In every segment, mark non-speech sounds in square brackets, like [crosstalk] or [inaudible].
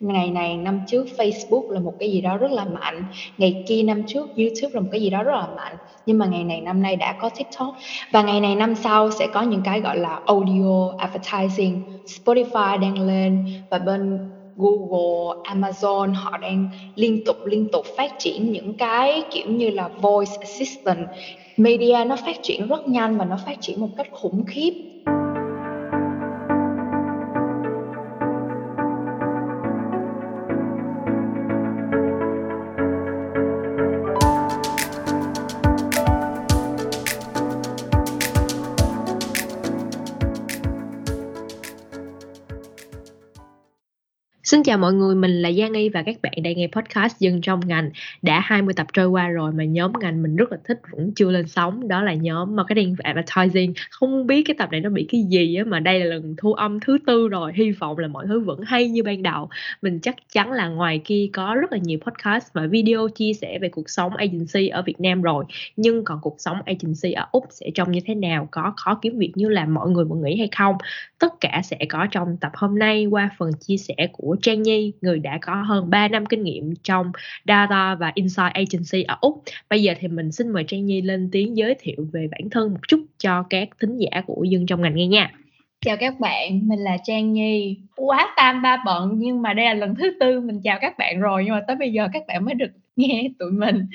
ngày này năm trước Facebook là một cái gì đó rất là mạnh. Ngày kia năm trước YouTube là một cái gì đó rất là mạnh. Nhưng mà ngày này năm nay đã có TikTok. Và ngày này năm sau sẽ có những cái gọi là audio advertising. Spotify đang lên và bên Google, Amazon họ đang liên tục liên tục phát triển những cái kiểu như là voice assistant. Media nó phát triển rất nhanh và nó phát triển một cách khủng khiếp. Xin chào mọi người, mình là Giang Y và các bạn đang nghe podcast Dân trong ngành. Đã 20 tập trôi qua rồi mà nhóm ngành mình rất là thích vẫn chưa lên sóng, đó là nhóm marketing và advertising. Không biết cái tập này nó bị cái gì á mà đây là lần thu âm thứ tư rồi, hy vọng là mọi thứ vẫn hay như ban đầu. Mình chắc chắn là ngoài kia có rất là nhiều podcast và video chia sẻ về cuộc sống agency ở Việt Nam rồi, nhưng còn cuộc sống agency ở Úc sẽ trông như thế nào, có khó kiếm việc như là mọi người vẫn nghĩ hay không? Tất cả sẽ có trong tập hôm nay qua phần chia sẻ của Trang Nhi, người đã có hơn 3 năm kinh nghiệm trong Data và Insight Agency ở Úc. Bây giờ thì mình xin mời Trang Nhi lên tiếng giới thiệu về bản thân một chút cho các thính giả của dân trong ngành nghe nha. Chào các bạn, mình là Trang Nhi. Quá tam ba bận nhưng mà đây là lần thứ tư mình chào các bạn rồi nhưng mà tới bây giờ các bạn mới được [laughs] nghe tụi mình.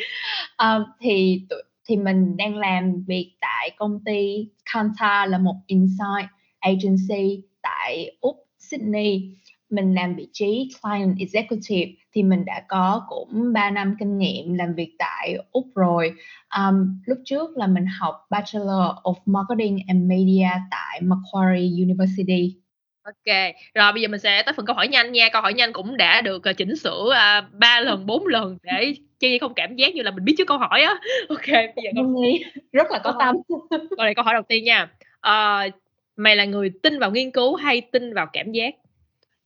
Uh, thì tụi thì mình đang làm việc tại công ty Kanta là một insight agency tại Úc, Sydney mình làm vị trí client executive thì mình đã có cũng 3 năm kinh nghiệm làm việc tại Úc rồi. Um, lúc trước là mình học Bachelor of Marketing and Media tại Macquarie University. Ok, rồi bây giờ mình sẽ tới phần câu hỏi nhanh nha. Câu hỏi nhanh cũng đã được uh, chỉnh sửa à, ba uh, lần, bốn lần để chi không cảm giác như là mình biết trước câu hỏi á. [laughs] Ok, bây giờ câu... rất là có tâm. Câu này câu hỏi đầu tiên nha. Uh, mày là người tin vào nghiên cứu hay tin vào cảm giác?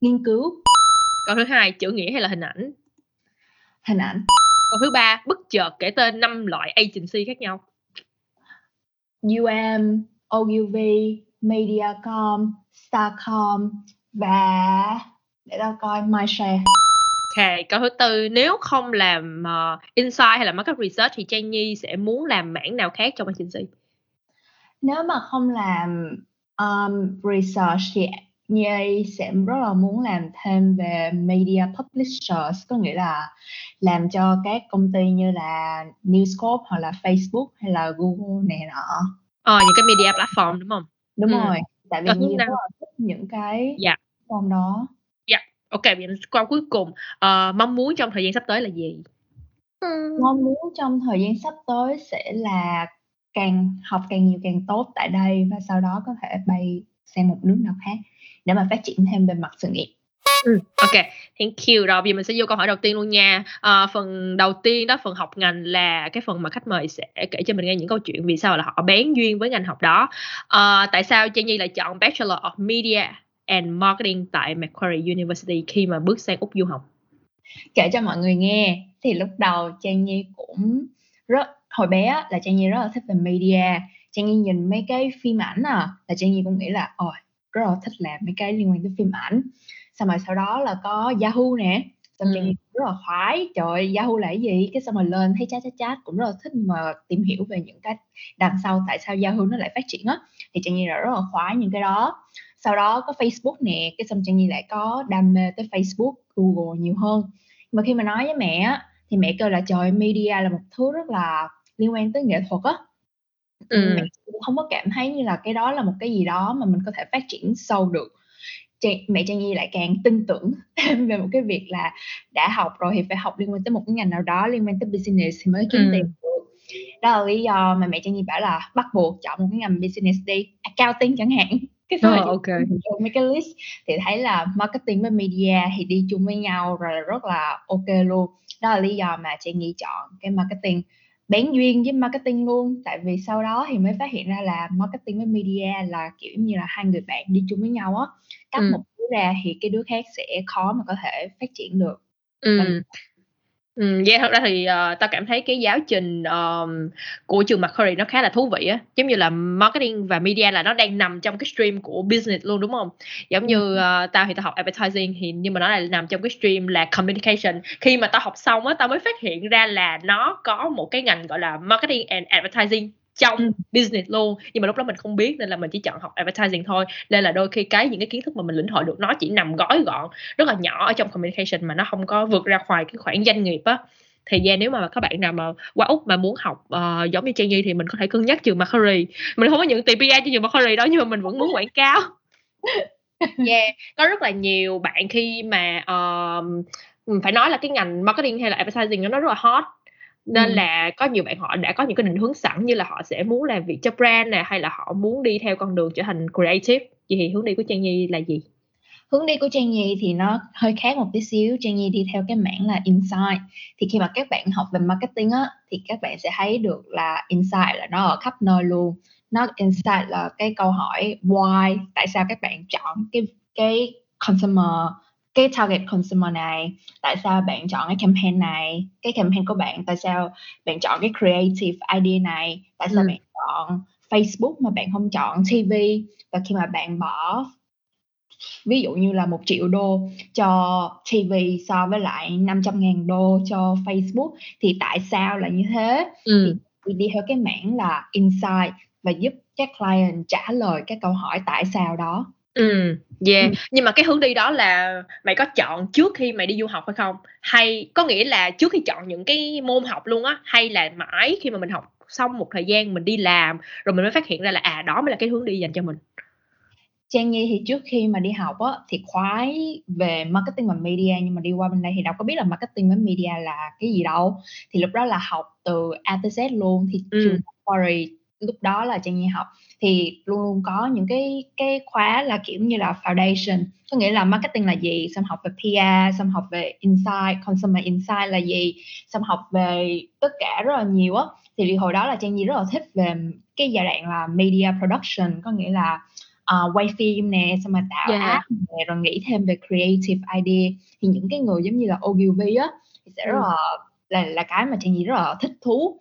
Nghiên cứu câu thứ hai chữ nghĩa hay là hình ảnh hình ảnh câu thứ ba bất chợt kể tên năm loại agency khác nhau UM, OUV, Mediacom, Starcom và để tao coi MyShare. Ok, câu thứ tư nếu không làm uh, insight hay là market research thì Trang Nhi sẽ muốn làm mảng nào khác trong agency? Nếu mà không làm um, research thì Nhi sẽ rất là muốn làm thêm về media publishers có nghĩa là làm cho các công ty như là Newscorp hoặc là Facebook hay là Google này nọ. Ờ những cái media platform đúng không? Đúng ừ. rồi. Tại vì Nhi rất là thích những cái dạ. form đó. Dạ. Ok, vậy câu cuối cùng uh, mong muốn trong thời gian sắp tới là gì? Mong muốn trong thời gian sắp tới sẽ là càng học càng nhiều càng tốt tại đây và sau đó có thể bay sang một nước nào khác để mà phát triển thêm về mặt sự nghiệp Ừ, ok, thank you. Rồi bây giờ mình sẽ vô câu hỏi đầu tiên luôn nha. À, phần đầu tiên đó, phần học ngành là cái phần mà khách mời sẽ kể cho mình nghe những câu chuyện vì sao là họ bén duyên với ngành học đó. À, tại sao Trang Nhi lại chọn Bachelor of Media and Marketing tại Macquarie University khi mà bước sang Úc du học? Kể cho mọi người nghe, thì lúc đầu Trang Nhi cũng rất hồi bé là Trang Nhi rất là thích về media. Trang Nhi nhìn mấy cái phim ảnh à, là Trang Nhi cũng nghĩ là ôi rất là thích làm mấy cái liên quan tới phim ảnh. Xong rồi sau đó là có Yahoo nè. Xong ừ. rất là khoái. Trời Yahoo là cái gì? Cái xong rồi lên thấy chat chat chat cũng rất là thích mà tìm hiểu về những cái đằng sau tại sao Yahoo nó lại phát triển á. Thì Trang Nhi là rất là khoái những cái đó. Sau đó có Facebook nè. Cái xong Trang Nhi lại có đam mê tới Facebook Google nhiều hơn. Mà khi mà nói với mẹ á thì mẹ kêu là trời media là một thứ rất là liên quan tới nghệ thuật á ừ. cũng không có cảm thấy như là cái đó là một cái gì đó mà mình có thể phát triển sâu được mẹ Trang Nhi lại càng tin tưởng [laughs] về một cái việc là đã học rồi thì phải học liên quan tới một cái ngành nào đó liên quan tới business thì mới kiếm ừ. tiền được đó là lý do mà mẹ Trang Nhi bảo là bắt buộc chọn một cái ngành business đi accounting chẳng hạn [laughs] cái xong oh, okay. mấy cái list thì thấy là marketing với media thì đi chung với nhau rồi là rất là ok luôn đó là lý do mà Trang Nhi chọn cái marketing bén duyên với marketing luôn tại vì sau đó thì mới phát hiện ra là marketing với media là kiểu như là hai người bạn đi chung với nhau á cắt ừ. một đứa ra thì cái đứa khác sẽ khó mà có thể phát triển được ừ. Ừm, yeah, thật ra thì, ờ, tao cảm thấy cái giáo trình, ờm, của trường Macquarie nó khá là thú vị á. Giống như là marketing và media là nó đang nằm trong cái stream của business luôn, đúng hông? Giống như, Ừm. ờ, tao thì tao học advertising thì nhưng mà nó lại nằm trong cái stream là communication. Khi mà tao học xong á, tao mới phát hiện ra là nó có một cái ngành gọi là marketing and advertising trong business luôn, nhưng mà lúc đó mình không biết nên là mình chỉ chọn học advertising thôi. Nên là đôi khi cái những cái kiến thức mà mình lĩnh hội được nó chỉ nằm gói gọn rất là nhỏ ở trong communication mà nó không có vượt ra ngoài cái khoảng doanh nghiệp á. Thì yeah, nếu mà các bạn nào mà qua Úc mà muốn học, uh, giống như Trang Nhi thì mình có thể cân nhắc trường Macquarie. Mình không có nhận tiền PR cho trường Macquarie đâu nhưng mà mình vẫn muốn quảng cáo. [laughs] Yeah, có rất là nhiều bạn khi mà, uh, phải nói là cái ngành marketing hay là advertising nó rất là hot, nên Ừm. là có nhiều bạn họ đã có những cái định hướng sẵn như là họ sẽ muốn làm việc cho brand nè, hay là họ muốn đi theo con đường trở thành creative. Vậy thì hướng đi của Trang Nhi là gì? Hướng đi của Trang Nhi thì nó hơi khác một tí xíu, Trang Nhi đi theo cái mảng là insight. Thì khi mà các bạn học về marketing á, thì các bạn sẽ thấy được là insight là nó ở khắp nơi luôn. Nó insight là cái câu hỏi why, tại sao các bạn chọn cái cái consumer, cái target consumer này, tại sao bạn chọn cái campaign này, cái campaign của bạn, tại sao bạn chọn cái creative idea này, tại sao Ừm. bạn chọn Facebook mà bạn hông chọn TV. Và khi mà bạn bỏ ví dụ như là $1.000.000 cho TV so với lại $500.000 cho Facebook thì tại sao lại như thế? Ừm. thì đi theo cái mảng là insight và giúp các client trả lời cái câu hỏi tại sao đó. Ừm, yeah. Ừm. Nhưng mà cái hướng đi đó là mày có chọn trước khi mày đi du học hay không? Hay có nghĩa là trước khi chọn những cái môn học luôn á, hay là mãi khi mà mình học xong một thời gian mình đi làm rồi mình mới phát hiện ra là, à, đó mới là cái hướng đi dành cho mình? Trang Nhi thì trước khi mà đi học á, thì khoái về marketing và media nhưng mà đi qua bên đây thì đâu có biết là marketing với media là cái gì đâu. Thì lúc đó là học từ A tới Z luôn, thì trường Ừm. Macquarie lúc đó là Trang Nhi học thì luôn luôn có những cái cái khóa là, kiểu như là, foundation, có nghĩa là marketing là gì, xong học về PR, xong học về insight, consumer insight là gì, xong học về tất cả rất là nhiều á. Thì hồi đó là Trang Nhi rất là thích về cái giai đoạn là media production, có nghĩa là, ờ, quay phim nè, xong rồi tạo Yeah. app nè, rồi nghĩ thêm về creative idea. Thì những cái người giống như là Ogilvy á, thì sẽ rất Ừm. là là là cái mà Trang Nhi rất là thích thú.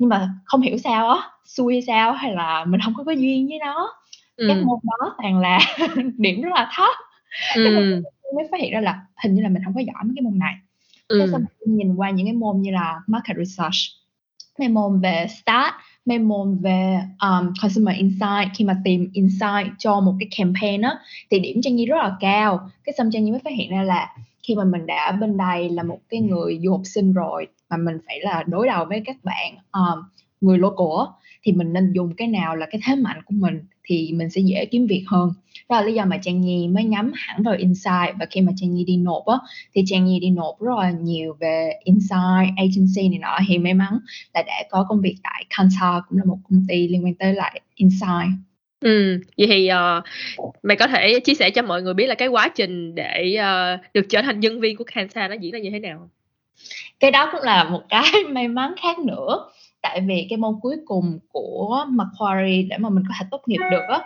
Nhưng mà không hiểu sao á, xui sao hay là mình hông có có duyên với nó, các Ừm. môn đó toàn là [laughs] điểm rất là thấp. Cái xong Ừm. mới phát hiện ra là hình như là mình hông có giỏi mấy cái môn này. Cái xong Ừm. mình nhìn qua những cái môn như là market research, mấy môn về stat, mấy môn về, ờm, consumer insight, khi mà tìm insight cho một cái campaign á, thì điểm Trang Nhi rất là cao. Cái xong Trang Nhi mới phát hiện ra là khi mà mình đã ở bên đây là một cái người du học sinh rồi, mà mình phải là đối đầu với các bạn, um, người local thì mình nên dùng cái nào là cái thế mạnh của mình thì mình sẽ dễ kiếm việc hơn. Đó là lý do mà Trang Nhi mới nhắm hẳn vào insight và khi mà Trang Nhi đi nộp á, thì Trang Nhi đi nộp rất là nhiều về insight, agency này nọ thì may mắn là đã có công việc tại Kantar, cũng là một công ty liên quan tới lại insight. Ừm, vậy thì, ờ, mày có thể chia sẻ cho mọi người biết là cái quá trình để, ờ, được trở thành nhân viên của Kantar nó diễn ra như thế nào hông? Cái đó cũng là một cái [laughs] may mắn khác nữa, tại vì cái môn cuối cùng của Macquarie để mà mình có thể tốt nghiệp được á,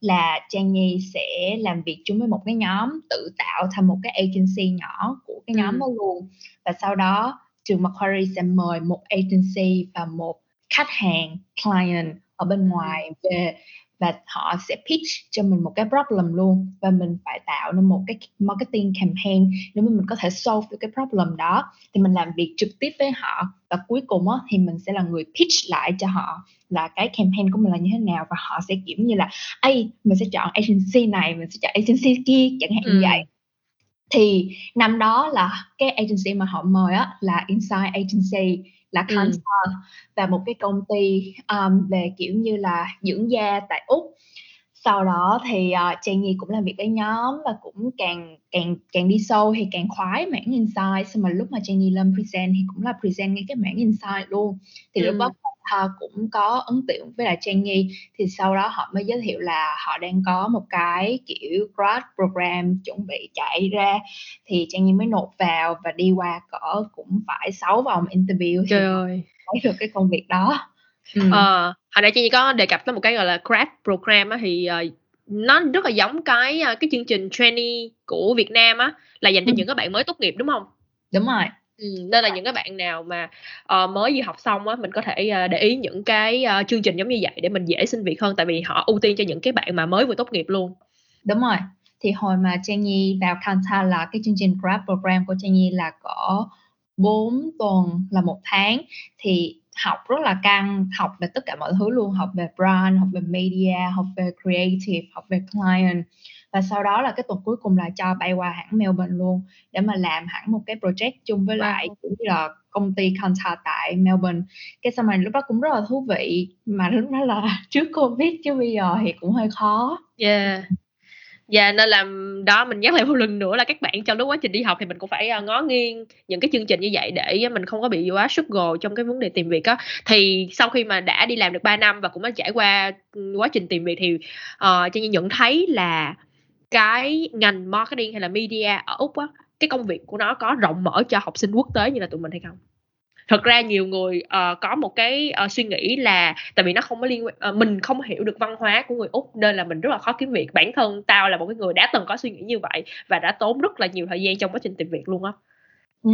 là Trang Nhi sẽ làm việc chung với một cái nhóm tự tạo thành một cái agency nhỏ của cái nhóm Ừm. đó luôn. Và sau đó trường Macquarie sẽ mời một agency và một khách hàng, client ở bên ngoài về và họ sẽ pitch cho mình một cái problem luôn và mình phải tạo nên một cái marketing campaign để mà mình có thể solve được cái problem đó. Thì mình làm việc trực tiếp với họ và cuối cùng á, thì mình sẽ là người pitch lại cho họ là cái campaign của mình là như thế nào và họ sẽ, kiểu như là, "Ây, mình sẽ chọn agency này, mình sẽ chọn agency kia", chẳng hạn như vậy. Ừm. Thì năm đó là cái agency mà họ mời á là Insight Agency, là Ừm. Kantar và một cái công ty, ờm, về, kiểu như là, dưỡng da tại Úc. Sau đó thì, ờ, Trang Nhi cũng làm việc với nhóm và cũng càng càng càng đi sâu thì càng khoái mảng insight, xong rồi lúc mà Trang Nhi lên present thì cũng là present ngay cái mảng insight luôn. Thì lúc đó Cũng có ấn tượng với lại Trang Nhi, thì sau đó họ mới giới thiệu là họ đang có một cái, kiểu, grad program chuẩn bị chạy ra, thì Trang Nhi mới nộp vào và đi qua cỡ cũng phải 6 vòng interview Trời ơi! lấy được cái công việc đó. Ừm. Ờ, hồi nãy Trang Nhi có đề cập tới một cái, gọi là, grad program á, thì, ờ, nó rất là giống cái, a, cái chương trình trainee của Việt Nam á, là dành cho Ừm. những cái bạn mới tốt nghiệp, đúng hông? Đúng rồi, Ừ, nên là những cái bạn nào mà, uh, mới vừa học xong á, mình có thể, uh, để ý những cái, uh, chương trình giống như vậy để mình dễ xin việc hơn, tại vì họ ưu tiên cho những cái bạn mà mới vừa tốt nghiệp luôn. Đúng rồi, thì hồi mà Trang Nhi vào Kanta là cái chương trình Grad Program của Trang Nhi là có 4 tuần là một tháng, thì học rất là căng, học về tất cả mọi thứ luôn, học về brand, học về media, học về creative, học về client. Và sau đó là cái tuần cuối cùng là cho bay qua hãng Melbourne luôn để mà làm hẳn một cái project chung với lại cũng như là công ty Kantar tại Melbourne. Cái xong rồi lúc đó cũng rất là thú vị, mà lúc đó là [laughs] trước Covid chứ bây giờ thì cũng hơi khó. Yeah. Yeah, nên là, đó, mình nhắc lại một lần nữa là các bạn trong lúc quá trình đi học thì mình cũng phải, a, ngó nghiêng những cái chương trình như vậy để mình không có bị quá struggle trong cái vấn đề tìm việc á. Thì sau khi mà đã đi làm được 3 năm và cũng đã trải qua, ừm, quá trình tìm việc thì, ờ, Trang Nhi nhận thấy là cái ngành marketing hay là media ở Úc á, cái công việc của nó có rộng mở cho học sinh quốc tế như là tụi mình hay không? Thật ra nhiều người, uh, có một cái, uh, suy nghĩ là tại vì nó không có liên quan ờ, mình không hiểu được văn hóa của người Úc nên là mình rất là khó kiếm việc. Bản thân tao là một cái người đã từng có suy nghĩ như vậy và đã tốn rất là nhiều thời gian trong quá trình tìm việc luôn á. ừ.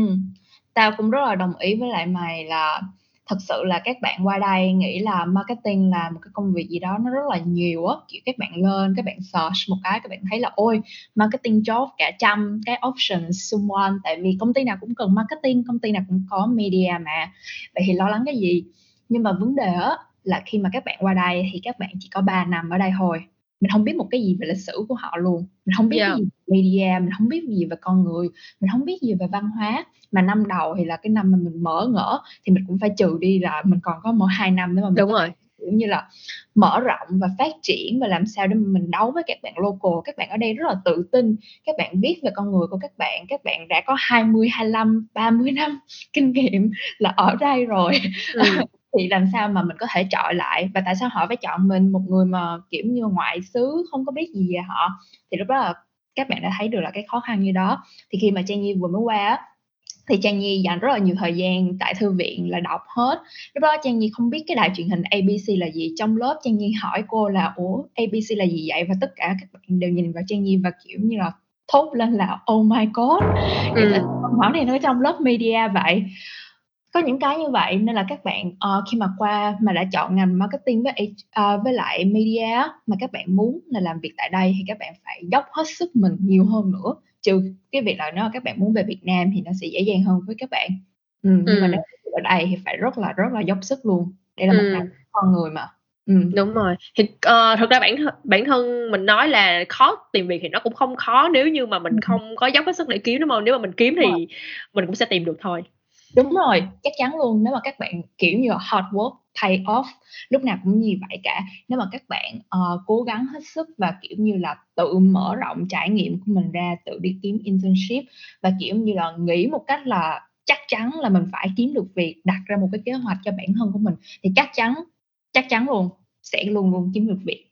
tao cũng rất là đồng ý với lại mày là thật sự là các bạn qua đây nghĩ là marketing là một cái công việc gì đó nó rất là nhiều á, kiểu, các bạn lên các bạn search một cái các bạn thấy là ôi, marketing job cả trăm cái options xung quanh, tại vì công ty nào cũng cần marketing, công ty nào cũng có media mà. Vậy thì lo lắng cái gì? Nhưng mà vấn đề á là khi mà các bạn qua đây thì các bạn chỉ có 3 năm ở đây thôi, mình hông biết một cái gì về lịch sử của họ luôn, mình hông biết Yeah. gì về media, mình hông biết gì về con người, mình hông biết gì về văn hóa. Mà năm đầu thì là cái năm mà mình bỡ ngỡ thì mình cũng phải trừ đi là mình còn có mỗi 2 năm để mà mình Đúng rồi. kiểu như là, mở rộng và phát triển và làm sao để mình đấu với các bạn local. Các bạn ở đây rất là tự tin, các bạn biết về con người của các bạn, các bạn đã có 20, 25, 30 năm [laughs] kinh nghiệm là ở đây rồi. [laughs] Ừm. Thì làm sao mà mình có thể chọi lại và tại sao họ phải chọn mình, một người mà, kiểu như, ngoại xứ không có biết gì về họ. Thì lúc đó là các bạn đã thấy được là cái khó khăn như đó. Thì khi mà Trang Nhi vừa mới qua á, thì Trang Nhi dành rất là nhiều thời gian tại thư viện là đọc hết. Lúc đó Trang Nhi không biết cái đài truyền hình ABC là gì, trong lớp Trang Nhi hỏi cô là "Ủa, ABC là gì vậy?" Và tất cả các bạn đều nhìn vào Trang Nhi và, kiểu như là, thốt lên là "Oh my God! Sao câu hỏi này nó trong lớp media vậy?" Có những cái như vậy nên là các bạn, ờ, khi mà qua mà đã chọn ngành marketing với H ờ, với lại media mà các bạn muốn là làm việc tại đây thì các bạn phải dốc hết sức mình nhiều hơn nữa, trừ cái việc là nếu các bạn muốn về Việt Nam thì nó sẽ dễ dàng hơn với các bạn. Ừm, nhưng mà nếu ở đây thì phải rất là rất là dốc sức luôn, đây là một ngành Ừm. con người mà. Ừm. Đúng rồi. Thì, ờ, thực ra bản thân bản thân mình nói là khó tìm việc thì nó cũng không khó nếu như mà mình Ừm. không có dốc hết sức để kiếm, đúng hông? Nếu mà mình kiếm thì mình cũng sẽ tìm được thôi. Đúng rồi, chắc chắn luôn. Nếu mà các bạn, kiểu như là, hard work pay off, lúc nào cũng như vậy cả. Nếu mà các bạn, uh, cố gắng hết sức và, kiểu như là, tự mở rộng trải nghiệm của mình ra, tự đi kiếm internship và, kiểu như là, nghĩ một cách là chắc chắn là mình phải kiếm được việc, đặt ra một cái kế hoạch cho bản thân của mình thì chắc chắn, chắc chắn luôn sẽ luôn luôn kiếm được việc.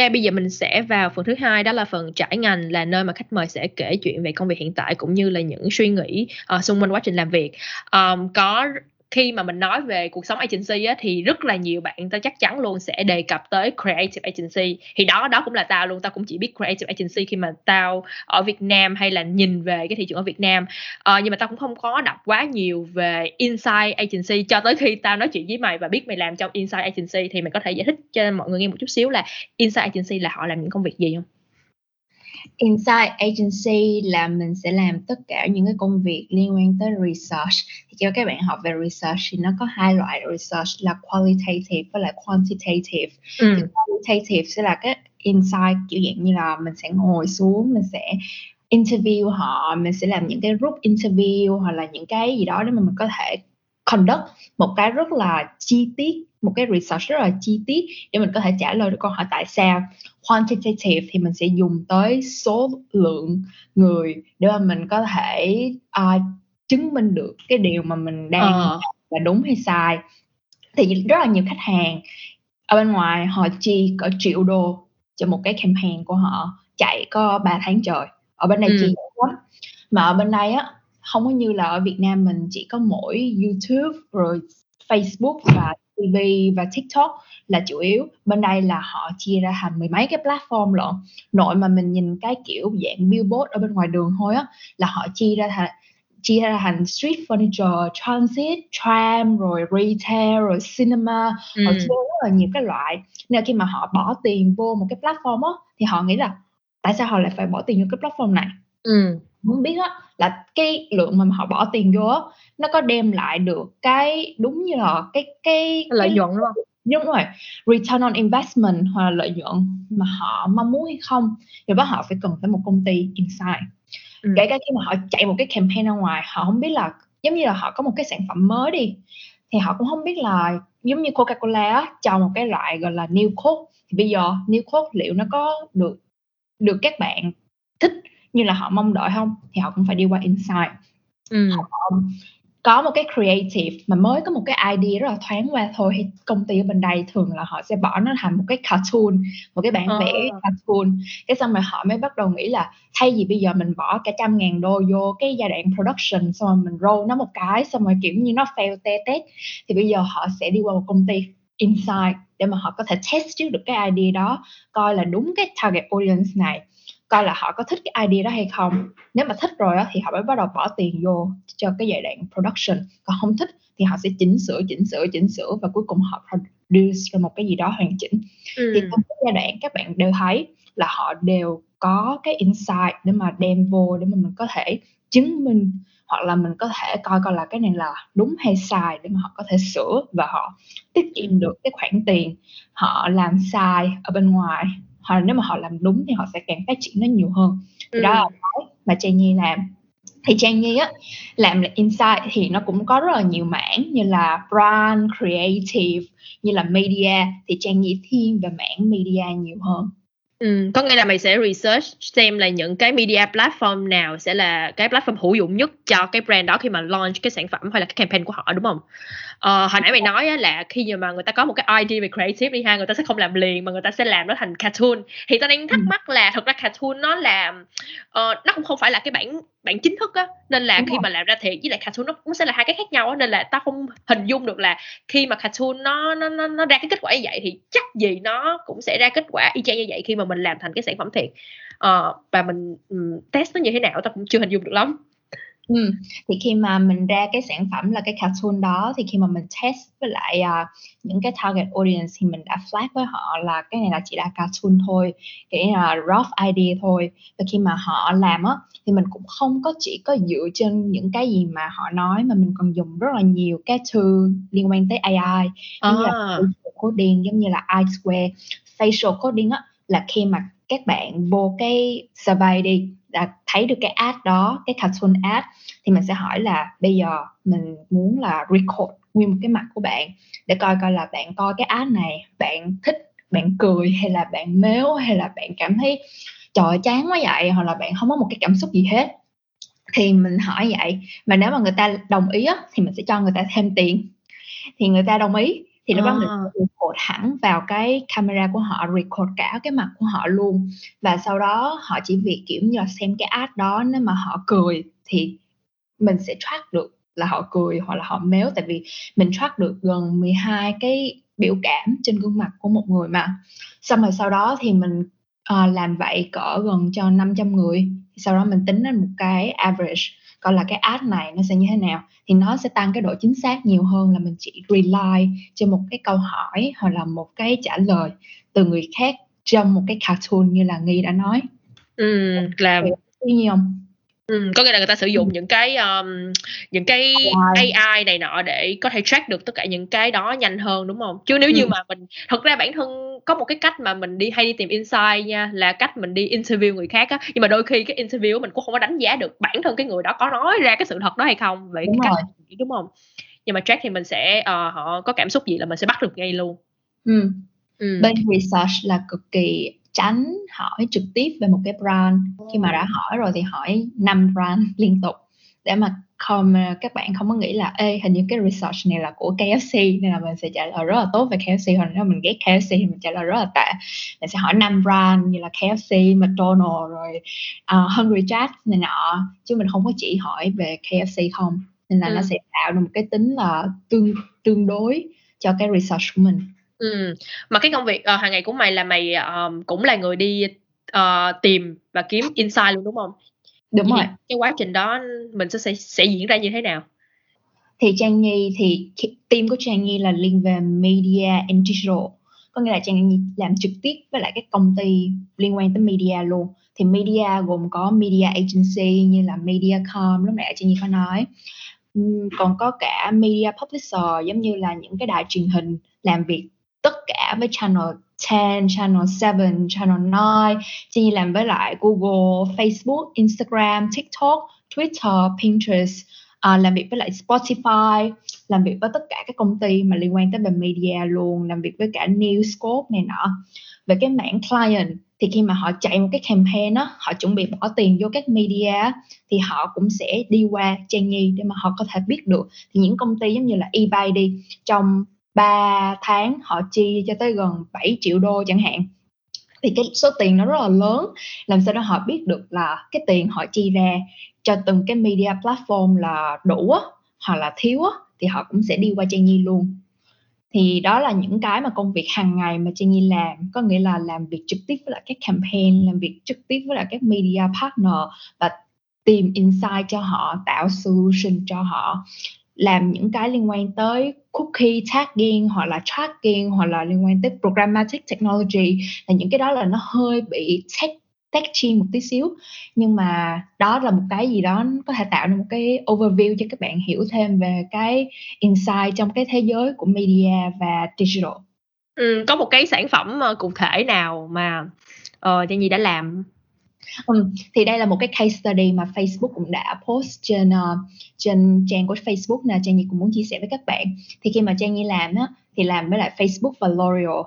OK, bây giờ mình sẽ vào phần thứ hai đó là phần trải ngành, là nơi mà khách mời sẽ kể chuyện về công việc hiện tại cũng như là những suy nghĩ, uh, xung quanh quá trình làm việc. Um, có khi mà mình nói về cuộc sống agency á, thì rất là nhiều bạn tao chắc chắn luôn sẽ đề cập tới creative agency. Thì đó đó cũng là tao luôn, tao cũng chỉ biết creative agency khi mà tao ở Việt Nam hay là nhìn về cái thị trường ở Việt Nam. à, nhưng mà tao cũng không có đọc quá nhiều về inside agency cho tới khi tao nói chuyện với mày và biết mày làm trong inside agency thì mày có thể giải thích cho mọi người nghe một chút xíu là inside agency là họ làm những công việc gì không Inside agency là mình sẽ làm tất cả những cái công việc liên quan tới research. Thì cho các bạn học về research thì nó có hai loại research là qualitative với lại quantitative. Thì Ừm. qualitative sẽ là cái insight, kiểu dạng như là, mình sẽ ngồi xuống, mình sẽ interview họ, mình sẽ làm những cái group interview hoặc là những cái gì đó để mà mình có thể conduct một cái rất là chi tiết, một cái research rất là chi tiết để mình có thể trả lời được câu hỏi tại sao. Quantitative thì mình sẽ dùng tới số lượng người để mà mình có thể, ờ, chứng minh được cái điều mà mình đang làm là đúng hay sai. Thì rất là nhiều khách hàng ở bên ngoài họ chi cỡ triệu đô cho một cái campaign của họ chạy có 3 tháng trời, ở bên đây chi Ừm. dữ lắm. Mà ở bên đây á, hông có như là ở Việt Nam mình chỉ có mỗi YouTube rồi Facebook và TV và TikTok là chủ yếu bên đây là họ chia ra thành mười mấy cái platform lận nội mà mình nhìn cái kiểu dạng billboard ở bên ngoài đường thôi á là họ chia ra thành chia ra thành street furniture, transit, tram, rồi retail, rồi cinema, ừ. họ chia rất là nhiều cái loại. Nên khi mà họ bỏ tiền vô một cái platform á, thì họ nghĩ là tại sao họ lại phải bỏ tiền vô cái platform này? Ừ. Muốn biết á là cái lượng mà họ bỏ tiền vô á, nó có đem lại được cái đúng như là cái cái lợi nhuận đúng không? đúng rồi return on investment hoặc là lợi nhuận mà họ mong muốn hay không thì đó họ phải cần phải một công ty insight ừ. kể cả khi mà họ chạy một cái campaign ra ngoài họ không biết là giống như là họ có một cái sản phẩm mới đi thì họ cũng không biết là giống như Coca-Cola á, cho một cái loại gọi là new coke thì bây giờ new coke liệu nó có được được các bạn thích như là họ mong đợi không thì họ cũng phải đi qua insight ừ. họ có một cái creative mà mới có một cái idea rất là thoáng qua thôi thì công ty ở bên đây thường là họ sẽ bỏ nó thành một cái cartoon một cái bản à. vẽ cartoon cái xong rồi họ mới bắt đầu nghĩ là thay vì bây giờ mình bỏ cả trăm ngàn đô vô cái giai đoạn production xong rồi mình roll nó một cái xong rồi kiểu như nó fail te tét thì bây giờ họ sẽ đi qua một công ty insight để mà họ có thể test trước được cái idea đó coi là đúng cái target audience này coi là họ có thích cái idea đó hay không. Nếu mà thích rồi á, thì họ mới bắt đầu bỏ tiền vô cho cái giai đoạn production. Còn không thích thì họ sẽ chỉnh sửa chỉnh sửa chỉnh sửa và cuối cùng họ produce ra một cái gì đó hoàn chỉnh. Ừ. thì trong cái giai đoạn các bạn đều thấy là họ đều có cái insight để mà đem vô để mà mình có thể chứng minh hoặc là mình có thể coi coi là cái này là đúng hay sai để mà họ có thể sửa và họ tiết kiệm được cái khoản tiền họ làm sai ở bên ngoài hoặc là nếu mà họ làm đúng thì họ sẽ càng phát triển nó nhiều hơn ừ. đó là cái mà Trang Nhi làm thì Trang Nhi á làm là insight thì nó cũng có rất là nhiều mảng như là brand creative như là media thì Trang Nhi thiên về mảng media nhiều hơn Ừ, có nghĩa là mày sẽ research xem là những cái media platform nào sẽ là cái platform hữu dụng nhất cho cái brand đó khi mà launch cái sản phẩm hay là cái campaign của họ đúng không? Ờ, hồi nãy mày nói á, là khi mà người ta có một cái idea về creative đi ha, người ta sẽ không làm liền mà người ta sẽ làm nó thành cartoon. Thì tao đang thắc ừ. mắc là thật ra cartoon nó là uh, nó cũng không phải là cái bản bản chính thức á nên là đúng khi rồi. mà làm ra thiệt với lại cartoon nó cũng sẽ là hai cái khác nhau á nên là tao không hình dung được là khi mà cartoon nó nó nó, nó ra cái kết quả như vậy thì chắc gì nó cũng sẽ ra kết quả y chang như vậy khi mà mình làm thành cái sản phẩm thiệt uh, và mình um, test nó như thế nào tao cũng chưa hình dung được lắm Ừm, thì khi mà mình ra cái sản phẩm là cái cartoon đó thì khi mà mình test với lại, à, những cái target audience thì mình đã flag với họ là cái này là chỉ là cartoon thôi, kiểu như là rough idea thôi. Và khi mà họ làm á, thì mình cũng không có chỉ có dựa trên những cái gì mà họ nói mà mình còn dùng rất là nhiều cái tool liên quan tới AI, giống như là À. coding, giống như là I-Square. Facial coding á, là khi mà các bạn vô cái survey đi, đã thấy được cái ad đó, cái cartoon ad thì mình sẽ hỏi là bây giờ mình muốn là record nguyên một cái mặt của bạn để coi coi là bạn coi cái ad này bạn thích bạn cười hay là bạn mếu hay là bạn cảm thấy trời chán quá vậy hoặc là bạn không có một cái cảm xúc gì hết. Thì mình hỏi vậy mà nếu mà người ta đồng ý á, thì mình sẽ cho người ta thêm tiền. Thì người ta đồng ý thì à. đó mình record hẳn vào cái camera của họ record cả cái mặt của họ luôn. Và sau đó họ chỉ việc kiểu như là xem cái ad đó nếu mà họ cười thì mình sẽ track được là họ cười hoặc là họ méo. Tại vì mình track được gần 12 cái biểu cảm trên gương mặt của một người mà. Xong rồi sau đó thì mình uh, làm vậy cỡ gần cho 500 người. Sau đó mình tính lên một cái average coi là cái ad này nó sẽ như thế nào. Thì nó sẽ tăng cái độ chính xác nhiều hơn là mình chỉ rely trên một cái câu hỏi hoặc là một cái trả lời từ người khác trong một cái cartoon như là nghi đã nói. Ừ, làm như nhiêu không? Ừm, có nghĩa là người ta sử dụng những cái, ờm, những cái AI? Này nọ để có thể track được tất cả những cái đó nhanh hơn, đúng hông? Chứ nếu như mà mình thật ra bản thân có một cái cách mà mình đi hay đi tìm insight nha, là cách mình đi interview người khác á, nhưng mà đôi khi cái interview của mình cũng không có đánh giá được bản thân cái người đó có nói ra cái sự thật đó hay không, vậy Đúng cái cách rồi. đúng hông? Nhưng mà track thì mình sẽ, ờ, họ có cảm xúc gì là mình sẽ bắt được ngay luôn. Ừm. Ừm. Bên research là cực kỳ tránh hỏi trực tiếp về một cái brand khi mà đã hỏi rồi thì hỏi năm brand liên tục để mà không các bạn không có nghĩ là ê hình như cái research này là của KFC nên là mình sẽ trả lời rất là tốt về KFC hoặc nếu mình ghét KFC thì mình trả lời rất là tệ. Mình sẽ hỏi năm brand như là KFC, McDonald rồi uh, Hungry Jack này nọ chứ mình không có chỉ hỏi về KFC không. Nên là ừ. nó sẽ tạo được một cái tính là tương tương đối cho cái research của mình. Ừ. mà cái công việc uh, hàng ngày của mày là mày um, cũng là người đi uh, tìm và kiếm insight luôn đúng không đúng Vậy rồi. cái quá trình đó mình sẽ, sẽ sẽ diễn ra như thế nào? Thì Trang Nhi thì team của Trang Nhi là liên về media and digital. Có nghĩa là Trang Nhi làm trực tiếp với lại các công ty liên quan tới media luôn. Thì media gồm có media agency như là Mediacom lúc nãy Trang Nhi có nói. Còn có cả media publisher giống như là những cái đài truyền hình làm việc tất cả với channel 10, channel 7, channel 9 Trang làm với lại Google, Facebook, Instagram, TikTok, Twitter, Pinterest à, làm việc với lại Spotify làm việc với tất cả các công ty mà liên quan tới về media luôn làm việc với cả Newscope này nọ. Về cái mảng client thì khi mà họ chạy một cái campaign á họ chuẩn bị bỏ tiền vô các media thì họ cũng sẽ đi qua trang nhi để mà họ có thể biết được. Thì những công ty giống như là eBay đi trong 3 tháng họ chi cho tới gần 7 triệu đô chẳng hạn. Thì cái số tiền nó rất là lớn làm sao đó họ biết được là cái tiền họ chi ra cho từng cái media platform là đủ á, hoặc là thiếu á, thì họ cũng sẽ đi qua Trang Nhi luôn. Thì đó là những cái mà công việc hàng ngày mà Trang Nhi làm có nghĩa là làm việc trực tiếp với lại các campaign làm việc trực tiếp với lại các media partner và tìm insight cho họ tạo solution cho họ làm những cái liên quan tới cookie tagging hoặc là tracking hoặc là liên quan tới programmatic technology là những cái đó là nó hơi bị tech techy một tí xíu. Nhưng mà đó là một cái gì đó có thể tạo nên một cái overview cho các bạn hiểu thêm về cái insight trong cái thế giới của media và digital. Ừ, có một cái sản phẩm ờ, cụ thể nào mà ờ, uh, Trang Nhi đã làm? Ừ, thì đây là một cái case study mà Facebook cũng đã post trên uh, trên trang của Facebook nè Trang Nhi cũng muốn chia sẻ với các bạn. Thì khi mà Trang Nhi làm á thì làm với lại Facebook và L'Oreal.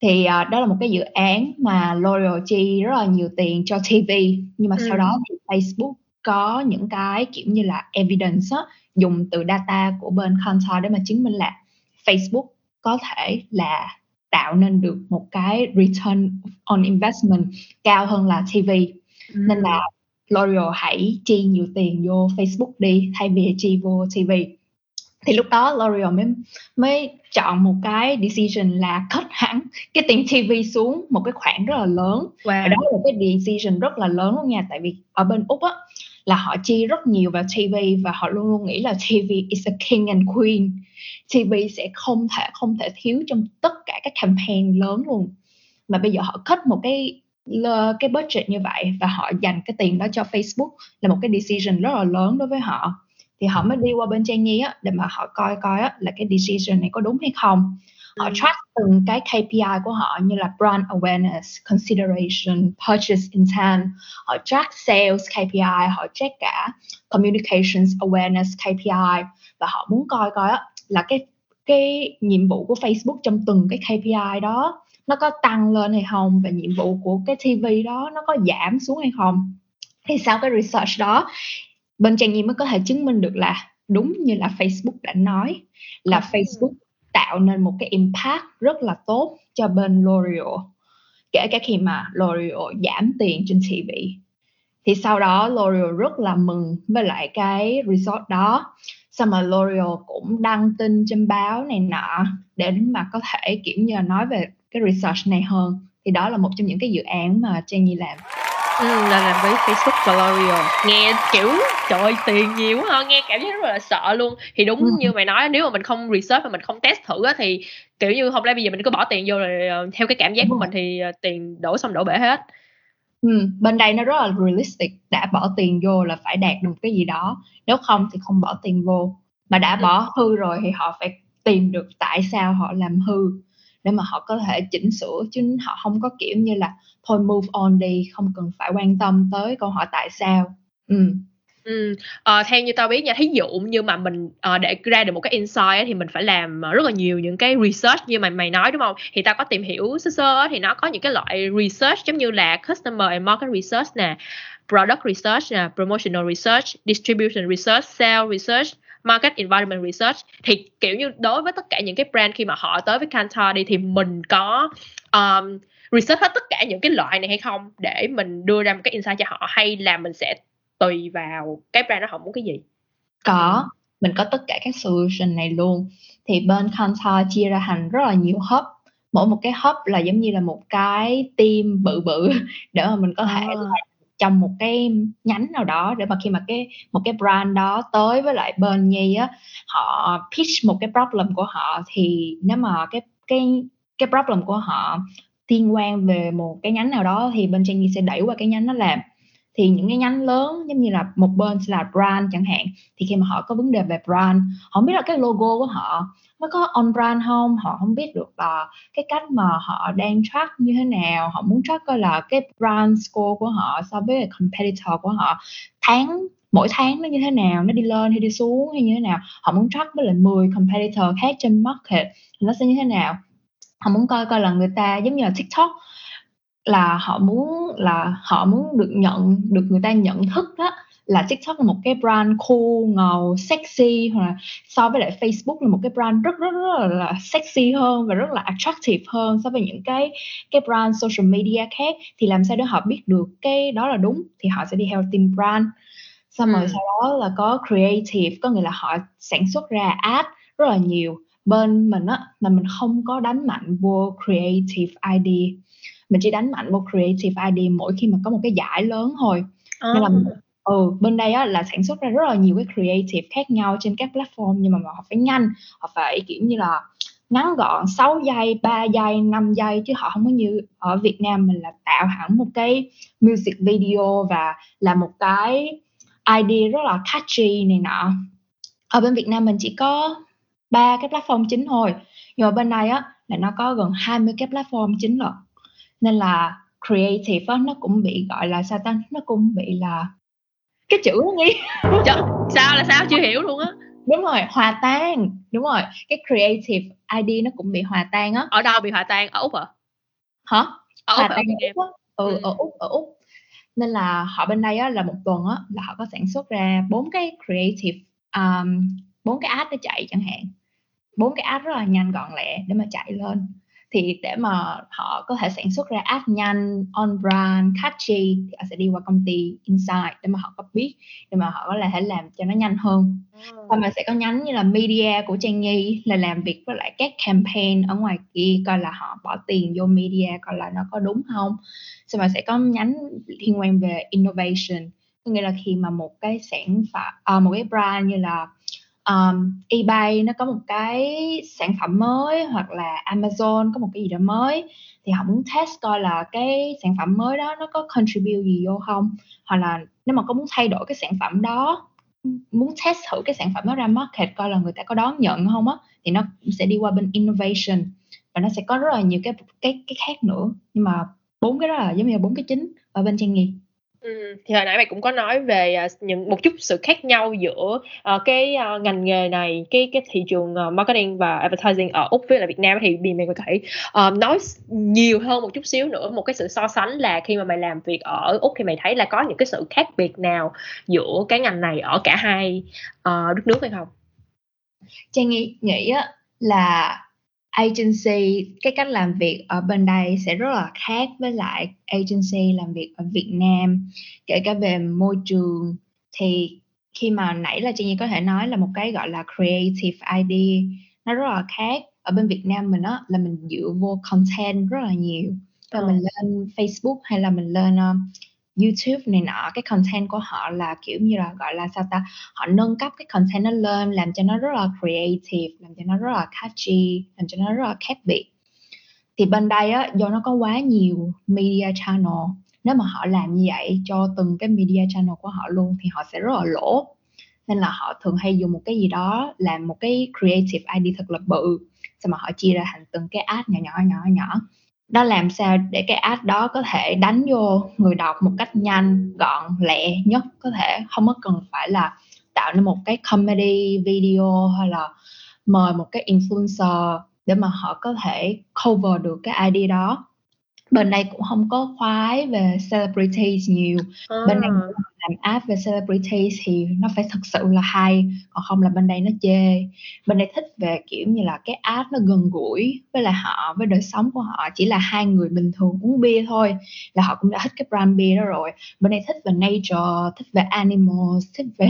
Thì uh, đó là một cái dự án mà L'Oreal chi rất là nhiều tiền cho TV nhưng mà ừ. sau đó thì Facebook có những cái kiểu như là evidence á, dùng từ data của bên Kantar để mà chứng minh là Facebook có thể là tạo nên được một cái return on investment cao hơn là TV ừ. nên là L'Oreal hãy chi nhiều tiền vô Facebook đi thay vì chi vô TV thì lúc đó L'Oreal mới mới chọn một cái decision là cut hẳn cái tiền TV xuống một cái khoản rất là lớn wow. và đó là cái decision rất là lớn luôn nha tại vì ở bên úc á là họ chi rất nhiều vào TV và họ luôn luôn nghĩ là TV is a king and queen. TV sẽ không thể không thể thiếu trong tất cả các campaign lớn luôn. Mà bây giờ họ cut một cái cái budget như vậy và họ dành cái tiền đó cho Facebook là một cái decision rất là lớn đối với họ. Thì họ mới đi qua bên Trang Nhi á, để mà họ coi coi á là cái decision này có đúng hay không họ ừ. track từng cái KPI của họ như là brand awareness, consideration, purchase intent, họ track sales KPI, họ track cả communications awareness KPI và họ muốn coi coi á là cái cái nhiệm vụ của Facebook trong từng cái KPI đó nó có tăng lên hay không và nhiệm vụ của cái TV đó nó có giảm xuống hay không thì sau cái research đó bên trang nhi mới có thể chứng minh được là đúng như là Facebook đã nói là ừ. Facebook tạo nên một cái impact rất là tốt cho bên L'Oreal, kể cả khi mà L'Oreal giảm tiền trên TV thì sau đó L'Oreal rất là mừng với lại cái resort đó. Xong mà L'Oreal cũng đăng tin trên báo này nọ để mà có thể kiểu như là nói về cái research này hơn. Thì đó là một trong những cái dự án mà Trang Nhi làm. Ừ, là làm với Facebook và L'Oreal. Nghe kiểu trời ơi tiền nhiều quá ha nghe cảm giác rất là sợ luôn. Thì đúng ừ. như mày nói nếu mà mình không research và mình không test thử á thì kiểu như không lẽ bây giờ mình cứ bỏ tiền vô rồi ờ, theo cái cảm giác của mình thì ờ, tiền đổ xong đổ bể hết. Ừ, bên đây nó rất là realistic đã bỏ tiền vô là phải đạt được cái gì đó. Nếu không thì không bỏ tiền vô. Mà đã ừ. bỏ hư rồi thì họ phải tìm được tại sao họ làm hư để mà họ có thể chỉnh sửa chứ họ không có kiểu như là thôi move on đi không cần phải quan tâm tới câu hỏi tại sao ừ. Ừ, À, theo như tao biết nha, thí dụ như mà mình à, để ra được một cái insight ấy, thì mình phải làm ờ, rất là nhiều những cái research như mà mày nói đúng không? Thì tao có tìm hiểu sơ sơ thì nó có những cái loại research giống như là customer and market research nè, product research nè, promotional research, distribution research, sales research, market environment research thì kiểu như đối với tất cả những cái brand khi mà họ tới với Kantar đi thì mình có um, research hết tất cả những cái loại này hay không để mình đưa ra một cái insight cho họ hay là mình sẽ tùy vào cái brand đó họ muốn cái gì? Có. Mình có tất cả các solution này luôn. Thì bên Kantar chia ra thành rất là nhiều hub. Mỗi một cái hub là giống như là một cái team bự bự [laughs] để mà mình có thể À. là trong một cái nhánh nào đó để mà khi mà cái, một cái brand đó tới với lại bên Nhi á, họ pitch một cái problem của họ thì nếu mà cái cái cái problem của họ liên quan về một cái nhánh nào đó thì bên Jenny Nhi sẽ đẩy qua cái nhánh nó làm thì những cái nhánh lớn giống như là một bên sẽ là brand chẳng hạn, thì khi mà họ có vấn đề về brand, họ không biết là cái logo của họ nó có on brand không, họ không biết được là cái cách mà họ đang track như thế nào, họ muốn track coi là cái brand score của họ so với competitor của họ tháng, mỗi tháng nó như thế nào, nó đi lên hay đi xuống hay như thế nào. Họ muốn track với lại 10 competitor khác trên market thì nó sẽ như thế nào. Họ muốn coi coi là người ta giống như là tiktok là họ muốn là họ muốn được nhận được người ta nhận thức đó là TikTok là một cái brand cool, ngầu, sexy hoặc là so với lại Facebook là một cái brand rất rất rất là, là sexy hơn và rất là attractive hơn so với những cái cái brand social media khác. Thì làm sao để họ biết được cái đó là đúng thì họ sẽ đi theo team brand. Xong rồi Ừ. sau đó là có creative có nghĩa là họ sản xuất ra ad rất là nhiều bên mình á mà mình không có đánh mạnh vô creative ID mình chỉ đánh mạnh vô creative ID mỗi khi mà có một cái giải lớn thôi. Nên là À. ừ bên đây á là sản xuất ra rất là nhiều cái creative khác nhau trên các platform nhưng mà họ phải nhanh họ phải kiểu như là ngắn gọn 6 giây 3 giây 5 giây chứ họ không có như ở Việt Nam mình là tạo hẳn một cái music video và là một cái idea rất là catchy này nọ. Ở bên Việt Nam mình chỉ có ba cái platform chính thôi. Nhưng mà bên đây á là nó có gần 20 cái platform chính rồi nên là creative á nó cũng bị gọi là sao ta nó cũng bị là cái chữ [laughs] Trời, sao là sao? Chưa hiểu luôn á. Đúng rồi hòa tan. Đúng rồi cái creative ID nó cũng bị hòa tan á. Ở đâu bị hòa tan? Ở úc hả? Hả? Ở hòa úc tan ở Úc ừ, Ừ. ở úc ở úc. Nên là họ bên đây á là một tuần á là họ có sản xuất ra bốn cái creative um, bốn cái ad để chạy chẳng hạn. Bốn cái ad rất là nhanh gọn lẹ để mà chạy lên thì để mà họ có thể sản xuất ra ad nhanh on brand catchy thì họ sẽ đi qua công ty Insight để mà họ có biết để mà họ có thể làm cho nó nhanh hơn. Và mình sẽ có nhánh như là media của Trang Nhi là làm việc với lại các campaign ở ngoài kia coi là họ bỏ tiền vô media coi là nó có đúng không. Xong rồi sẽ có nhánh liên quan về innovation có nghĩa là khi mà một cái sản phẩm à, một cái brand như là um, eBay nó có một cái sản phẩm mới hoặc là Amazon có một cái gì đó mới thì họ muốn test coi là cái sản phẩm mới đó nó có contribute gì vô không? Hoặc là nếu mà có muốn thay đổi cái sản phẩm đó muốn test thử cái sản phẩm đó ra market coi là người ta có đón nhận không á thì nó sẽ đi qua bên innovation và nó sẽ có rất là nhiều cái cái cái khác nữa. Nhưng mà bốn cái đó là giống như là bốn cái chính ở bên trang nghiệp. Ừ, thì hồi nãy mày cũng có nói về à, những một chút sự khác nhau giữa uh, cái uh, ngành nghề này cái cái thị trường uh, marketing và advertising ở úc với lại việt nam thì vì mày có thể uh, nói nhiều hơn một chút xíu nữa một cái sự so sánh là khi mà mày làm việc ở úc thì mày thấy là có những cái sự khác biệt nào giữa cái ngành này ở cả hai uh, đất nước hay không? Trang nghĩ nghĩ á là agency cái cách làm việc ở bên đây sẽ rất là khác với lại agency làm việc ở Việt Nam. Kể cả về môi trường thì khi mà nãy là Trang Nhi có thể nói là một cái gọi là creative ID nó rất là khác. Ở bên Việt Nam mình á là mình dựa vô content rất là nhiều. Và Ờ. mình lên Facebook hay là mình lên um, YouTube này nọ, cái content của họ là, kiểu như là, gọi là sao ta, họ nâng cấp cái content nó lên, làm cho nó rất là creative, làm cho nó rất là catchy, làm cho nó rất là khác biệt. Thì bên đây á, do nó có quá nhiều media channel, nếu mà họ làm như vậy cho từng cái media channel của họ luôn thì họ sẽ rất là lỗ. Nên là họ thường hay dùng một cái gì đó làm một cái creative ID thật là bự, xong mà họ chia ra thành từng cái ad nhỏ nhỏ nhỏ nhỏ đó làm sao để cái ad đó có thể đánh vô người đọc một cách nhanh, gọn, lẹ nhất có thể. Không có cần phải là tạo nên một cái comedy video hay là mời một cái influencer để mà họ có thể cover được cái ID đó. Bên đây cũng không có khoái về celebrities nhiều. Bên đây à làm app về celebrity thì nó phải thật sự là hay còn không là bên đây nó chê. Bên đây thích về kiểu như là cái app nó gần gũi với là họ với đời sống của họ chỉ là hai người bình thường uống bia thôi là họ cũng đã thích cái brand bia đó rồi. Bên đây thích về nature thích về animals thích về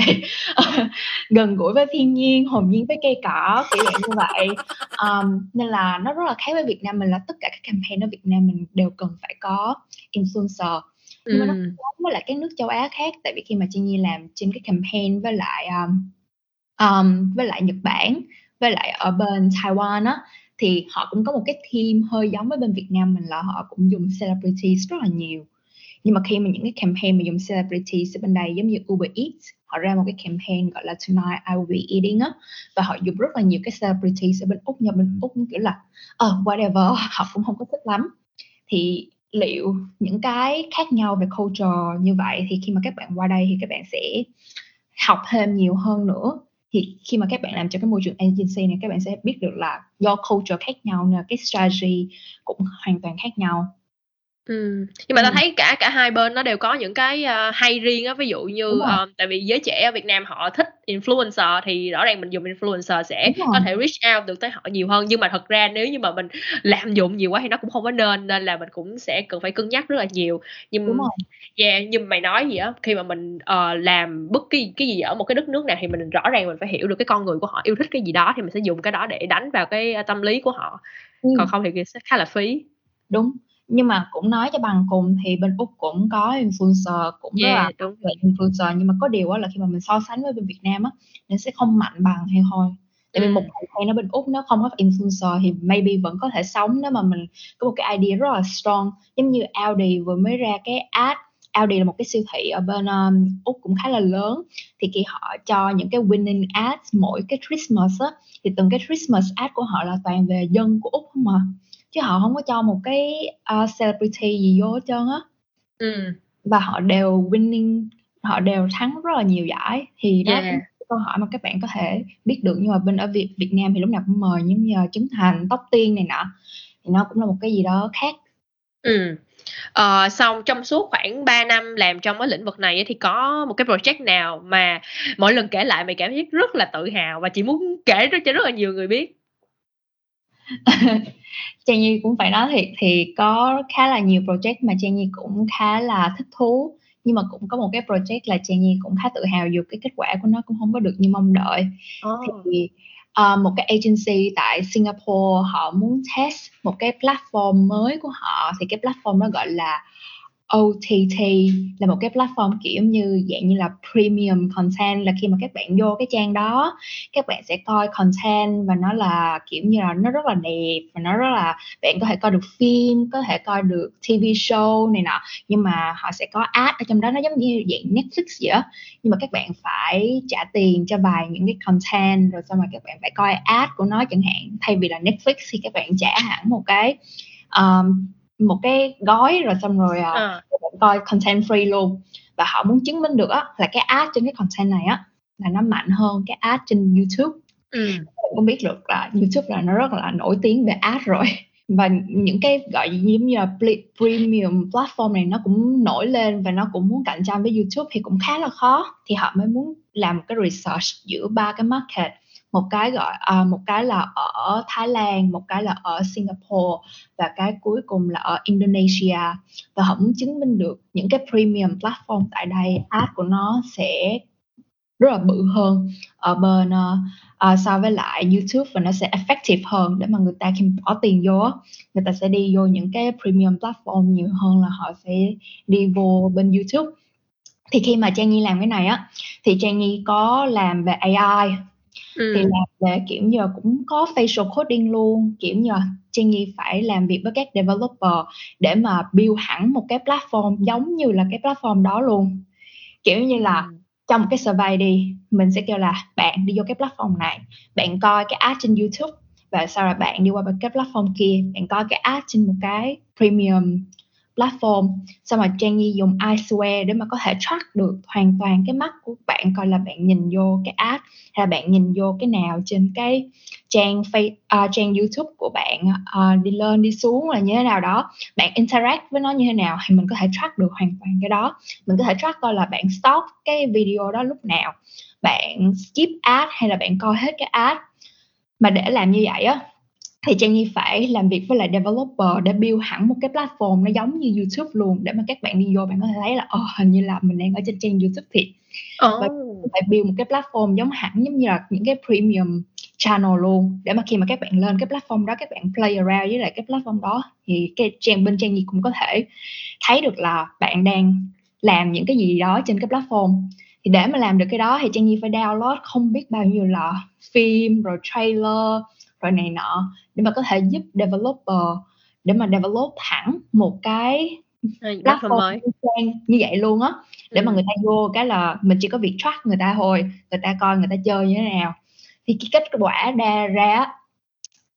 [laughs] gần gũi với thiên nhiên hồn nhiên với cây cỏ kiểu như vậy. Um, nên là nó rất là khác với Việt Nam mình là tất cả các campaign ở Việt Nam mình đều cần phải có influencer nhưng mà nó giống với lại các nước châu Á khác tại vì khi mà Trang Nhi làm trên cái campaign với lại um, um, với lại Nhật Bản với lại ở bên Taiwan á thì họ cũng có một cái team hơi giống với bên Việt Nam mình là họ cũng dùng celebrities rất là nhiều. Nhưng mà khi mà những cái campaign mà dùng celebrities ở bên đây giống như Uber Eats họ ra một cái campaign gọi là Tonight I will be eating á và họ dùng rất là nhiều cái celebrities ở bên Úc nhưng bên Úc kiểu là ờ whatever [laughs] họ cũng không có thích lắm. Thì liệu những cái khác nhau về culture như vậy thì khi mà các bạn qua đây thì các bạn sẽ học thêm nhiều hơn nữa. Thì khi mà các bạn làm cho cái môi trường agency này, các bạn sẽ biết được là do culture khác nhau nên cái strategy cũng hoàn toàn khác nhau. Ừm, nhưng mà tao Ừm. thấy cả cả hai bên nó đều có những cái, a, hay riêng á. Ví dụ như, Đúng rồi. ờ, tại vì giới trẻ ở Việt Nam họ thích influencer thì rõ ràng mình dùng influencer sẽ Đúng có rồi. thể reach out được tới họ nhiều hơn. Nhưng mà thật ra nếu như mà mình lạm dụng nhiều quá thì nó cũng không có nên, nên là mình cũng sẽ cần phải cân nhắc rất là nhiều. Nhưng rồi. yeah, như mày nói vậy á, khi mà mình, ờ, làm bất kỳ cái gì ở một cái đất nước nào thì mình rõ ràng mình phải hiểu được cái con người của họ yêu thích cái gì đó thì mình sẽ dùng cái đó để đánh vào cái, a, tâm lý của họ, còn Ừm. không thì sẽ khá là phí. Đúng, nhưng mà cũng nói cho bằng cùng thì bên Úc cũng có influencer cũng rất là Yeah, đúng. về influencer nhưng mà có điều là khi mà mình so sánh với bên Việt Nam á, nó sẽ không mạnh bằng hay thôi. Tại vì một Ừm. campaign ở bên Úc nó không có influencer thì maybe vẫn có thể sống nếu mà mình có một cái idea rất là strong. Giống như Audi vừa mới ra cái ad, Audi là một cái siêu thị ở bên, ờm, Úc cũng khá là lớn, thì khi họ cho những cái winning ads mỗi cái Christmas á, thì từng cái Christmas ad của họ là toàn về dân của Úc không à, chứ họ hông có cho một cái, a, celebrity gì vô hết trơn á. Ừm. Và họ đều winning, họ đều thắng rất là nhiều giải, thì đó Yeah. câu hỏi mà các bạn có thể biết được. Nhưng mà bên ở Việt Việt Nam thì lúc nào cũng mời như là Trấn Thành, Tóc Tiên này nọ, thì nó cũng là một cái gì đó khác. Ừm. Ờ, xong trong suốt khoảng 3 năm làm trong cái lĩnh vực này thì có một cái project nào mà mỗi lần kể lại mày cảm giác rất là tự hào và chỉ muốn kể cho rất là nhiều người biết? [laughs] Trang Nhi cũng phải nói thiệt thì có khá là nhiều project mà Trang Nhi cũng khá là thích thú, nhưng mà cũng có một cái project là Trang Nhi cũng khá tự hào dù cái kết quả của nó cũng hông có được như mong đợi. Ồ. Thì, ờ, một cái agency tại Singapore họ muốn test một cái platform mới của họ, thì cái platform đó gọi là OTT, là một cái platform, kiểu như, dạng như là premium content, là khi mà các bạn vô cái trang đó, các bạn sẽ coi content và nó là, kiểu như là, nó rất là đẹp và nó rất là bạn có thể coi được phim, có thể coi được TV show này nọ, nhưng mà họ sẽ có ad ở trong đó, nó giống như dạng Netflix vậy đó. Nhưng mà các bạn phải trả tiền cho vài những cái content, rồi xong rồi các bạn phải coi ad của nó chẳng hạn. Thay vì là Netflix thì các bạn trả hẳn một cái, um, một cái gói rồi xong rồi, à, Ờ. các bạn coi content free luôn. Và họ muốn chứng minh được á là cái ad trên cái content này á, là nó mạnh hơn cái ad trên YouTube. Bạn cũng biết được là YouTube là nó rất là nổi tiếng về ad rồi. [laughs] Và những cái, gọi, giống như là premium platform này nó cũng nổi lên và nó cũng muốn cạnh tranh với YouTube thì cũng khá là khó. Thì họ mới muốn làm một cái research giữa 3 cái market, một cái gọi à, một cái là ở Thái Lan, một cái là ở Singapore và cái cuối cùng là ở Indonesia. Và họ muốn chứng minh được những cái premium platform tại đây, ad của nó sẽ rất là bự hơn ở bên, uh, so với lại YouTube và nó sẽ effective hơn để mà người ta khi bỏ tiền vô người ta sẽ đi vô những cái premium platform nhiều hơn là họ sẽ đi vô bên YouTube. Thì khi mà Trang Nhi làm cái này á, thì Trang Nhi có làm về AI, thì Ừm. làm về, kiểu là, cũng có facial coding luôn, kiểu là, Trang Nhi phải làm việc với các developer để mà build hẳn một cái platform giống như là cái platform đó luôn. Kiểu như là, Ừm. trong một cái survey đi, mình sẽ kêu là "Bạn đi vô cái platform này, bạn coi cái ad trên YouTube và sau rồi bạn đi qua cái platform kia, bạn coi cái ad trên một cái premium platform xong rồi Trang Nhi dùng iSwear để mà có thể track được hoàn toàn cái mắt của bạn coi là bạn nhìn vô cái ad hay là bạn nhìn vô cái nào trên cái trang face uh, trang YouTube của bạn uh, đi lên đi xuống là như thế nào đó. Bạn interact với nó như thế nào thì mình có thể track được hoàn toàn cái đó. Mình có thể track coi là bạn stop cái video đó lúc nào. Bạn skip ad hay là bạn coi hết cái ad. Mà để làm như vậy á thì Trang Nhi phải làm việc với lại developer để build hẳn một cái platform nó giống như YouTube luôn để mà các bạn đi vô bạn có thể thấy là oh, hình như là mình đang ở trên trang YouTube thiệt oh. và phải build một cái platform giống hẳn giống như là những cái premium channel luôn để mà khi mà các bạn lên cái platform đó các bạn play around với lại cái platform đó thì cái trang bên trang gì cũng có thể thấy được là bạn đang làm những cái gì đó trên cái platform thì để mà làm được cái đó thì Trang Nhi phải download không biết bao nhiêu là phim rồi trailer rồi này nọ để mà có thể giúp developer để mà develop thẳng một cái platform mới. như vậy luôn á để ừ. mà người ta vô cái là mình chỉ có việc track người ta thôi người ta coi người ta chơi như thế nào thì cái kết quả đa ra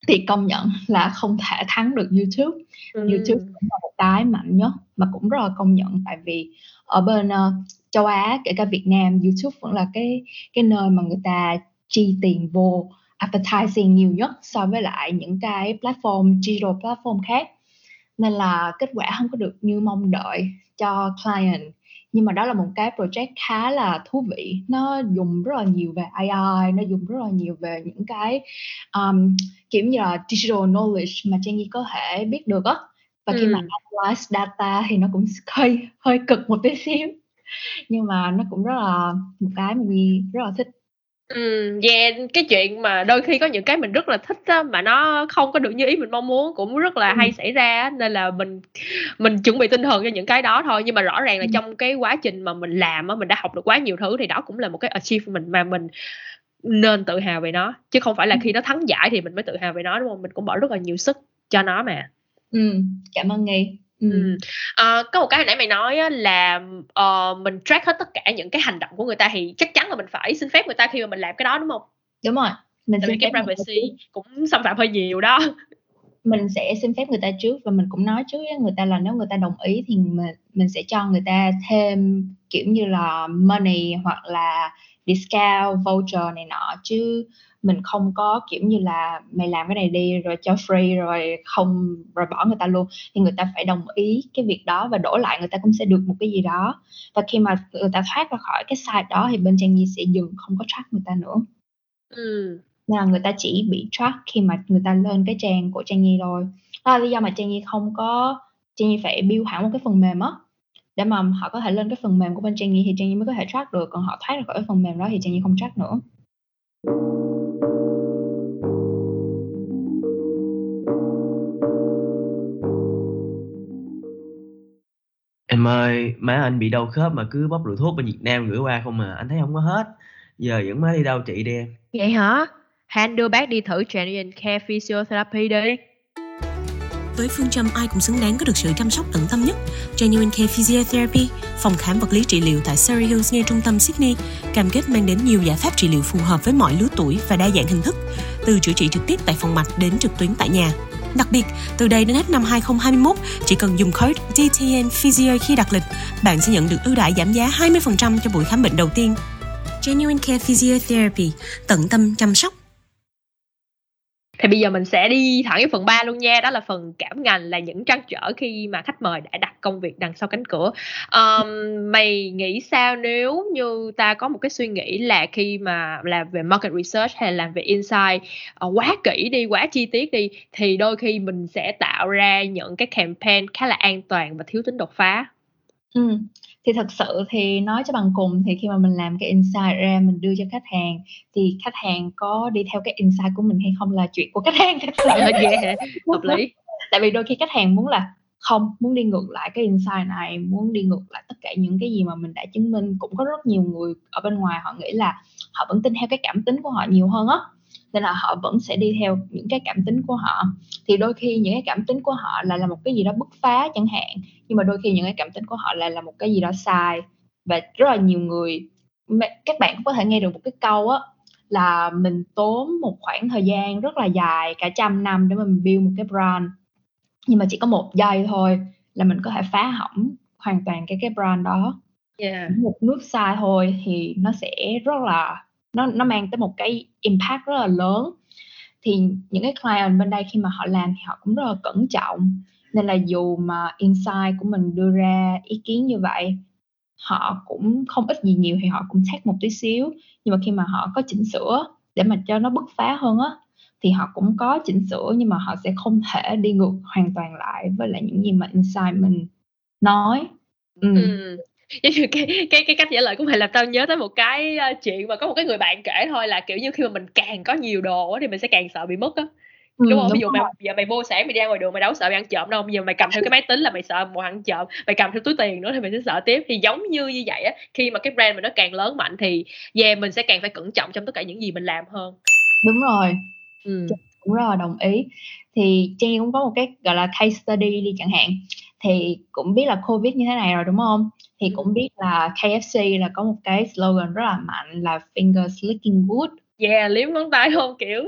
thì công nhận là không thể thắng được YouTube ừ. YouTube cũng là một cái mạnh nhất mà cũng rất là công nhận tại vì ở bên uh, châu Á kể cả Việt Nam YouTube vẫn là cái cái nơi mà người ta chi tiền vô advertising nhiều nhất so với lại những cái platform digital platform khác. Nên là kết quả không có được như mong đợi cho client. Nhưng mà đó là một cái project khá là thú vị. Nó dùng rất là nhiều về AI nó dùng rất là nhiều về những cái um, kiểu như là digital knowledge mà Trang Nhi có thể biết được á. Và khi mà analyze data thì nó cũng [laughs] hơi hơi cực một tí xíu. Nhưng mà nó cũng rất là một cái mà Nhi rất là thích Ừm, yeah, cái chuyện mà đôi khi có những cái mình rất là thích á, mà nó không có được như ý mình mong muốn cũng rất là hay xảy ra á, nên là mình mình chuẩn bị tinh thần cho những cái đó thôi. Nhưng mà rõ ràng là Ừm. trong cái quá trình mà mình làm á, mình đã học được quá nhiều thứ thì đó cũng là một cái achievement mà mình nên tự hào về nó, chứ không phải là khi nó thắng giải thì mình mới tự hào về nó, đúng không? Mình cũng bỏ rất là nhiều sức cho nó mà. Ừm, cảm ơn Nghi. Ờ, có một cái hồi nãy mày nói á là, ờ, mình track hết tất cả những cái hành động của người ta thì chắc chắn là mình phải xin phép người ta khi mà mình làm cái đó, đúng hông? Đúng rồi, mình Tại xin cái phép privacy cũng xâm phạm hơi nhiều đó. Mình sẽ xin phép người ta trước và mình cũng nói trước với người ta là nếu người ta đồng ý thì mình mình sẽ cho người ta thêm, kiểu như là, money hoặc là discount, voucher này nọ chứ mình không có kiểu như là mày làm cái này đi rồi cho free rồi không rồi bỏ người ta luôn. Thì người ta phải đồng ý cái việc đó và đổi lại người ta cũng sẽ được một cái gì đó. Và khi mà người ta thoát ra khỏi cái site đó thì bên trang nhi sẽ dừng không có track người ta nữa. Ừ. nên là người ta chỉ bị track khi mà người ta lên cái trang của trang nhi thôi. Đó là lý do mà trang nhi không có trang nhi phải build hẳn một cái phần mềm á. Để mà họ có thể lên cái phần mềm của bên trang nhi thì trang nhi mới có thể track được còn họ thoát ra khỏi cái phần mềm đó thì trang nhi không track nữa Em ơi, má anh bị đau khớp mà cứ bóc rượu thuốc bên Việt Nam gửi qua không mà anh thấy không có hết. Giờ dẫn má đi đâu trị đi em. Vậy hả? Han đưa bác đi thử Genuine Care Physiotherapy đi. Với phương châm ai cũng xứng đáng có được sự chăm sóc tận tâm nhất, Genuine Care Physiotherapy, phòng khám vật lý trị liệu tại Surrey Hills ngay trung tâm Sydney, cam kết mang đến nhiều giải pháp trị liệu phù hợp với mọi lứa tuổi và đa dạng hình thức, từ chữa trị trực tiếp tại phòng mạch đến trực tuyến tại nhà. Đặc biệt, từ đây đến hết năm 2021, chỉ cần dùng code DTN Physio khi đặt lịch, bạn sẽ nhận được ưu đãi giảm giá 20% cho buổi khám bệnh đầu tiên. Genuine Care Physiotherapy, tận tâm chăm sóc thì bây giờ mình sẽ đi thẳng cái phần 3 luôn nha. Đó là phần cảm ngành là những trăn trở khi mà khách mời đã đặt công việc đằng sau cánh cửa. Um, mày nghĩ sao nếu như ta có một cái suy nghĩ là khi mà làm về market research hay làm về insight uh, quá kỹ đi quá chi tiết đi thì đôi khi mình sẽ tạo ra những cái campaign khá là an toàn và thiếu tính đột phá? Ừ thì thật sự thì nói cho bằng cùng thì khi mà mình làm cái insight ra mình đưa cho khách hàng thì khách hàng có đi theo cái insight của mình hay không là chuyện của khách hàng. Thật sự yeah, hợp lý. [laughs] Tại vì đôi khi khách hàng muốn là không muốn đi ngược lại cái insight này muốn đi ngược lại tất cả những cái gì mà mình đã chứng minh. Cũng có rất nhiều người ở bên ngoài họ nghĩ là họ vẫn tin theo cái cảm tính của họ nhiều hơn á nên là họ vẫn sẽ đi theo những cái cảm tính của họ. Thì đôi khi những cái cảm tính của họ là là một cái gì đó bứt phá chẳng hạn nhưng mà đôi khi những cái cảm tính của họ lại là một cái gì đó sai và rất là nhiều người các bạn có thể nghe được một cái câu á là mình tốn một khoảng thời gian rất là dài cả trăm năm để mình build một cái brand. Nhưng mà chỉ có một giây thôi là mình có thể phá hỏng hoàn toàn cái cái brand đó. Yeah. một nước sai thôi thì nó sẽ rất là nó nó mang tới một cái impact rất là lớn. Thì những cái client bên đây khi mà họ làm thì họ cũng rất là cẩn trọng nên là dù mà insight của mình đưa ra ý kiến như vậy, họ cũng không ít gì nhiều thì họ cũng take một tí xíu nhưng mà khi mà họ có chỉnh sửa để mà cho nó bứt phá hơn á, thì họ cũng có chỉnh sửa nhưng mà họ sẽ không thể đi ngược hoàn toàn lại với lại những gì mà insight mình nói ừ. Ừ. Giống như cái cái cái cách trả lời của mày làm tao nhớ tới một cái ờ, chuyện mà có một cái người bạn kể thôi là kiểu như khi mà mình càng có nhiều đồ á thì mình sẽ càng sợ bị mất á Ừ, đúng không? đúng Ví dụ mày giờ mày mua sáng mày đi ra ngoài đường mày đâu sợ bị ăn trộm đâu, bây giờ mày cầm theo cái máy tính là mày sợ một ăn trộm, mày cầm theo túi tiền nữa thì mày sẽ sợ tiếp. Thì giống như như vậy á, khi mà cái brand mình nó càng lớn mạnh thì yeah mình sẽ càng phải cẩn trọng trong tất cả những gì mình làm hơn. đúng rồi Ừ. cũng rất là đồng ý thì Trang cũng có một cái gọi là case study đi chẳng hạn thì cũng biết là Covid như thế này rồi đúng không thì cũng biết là KFC là có một cái slogan rất là mạnh là fingers licking good Yeah, liếm ngón tay không kiểu.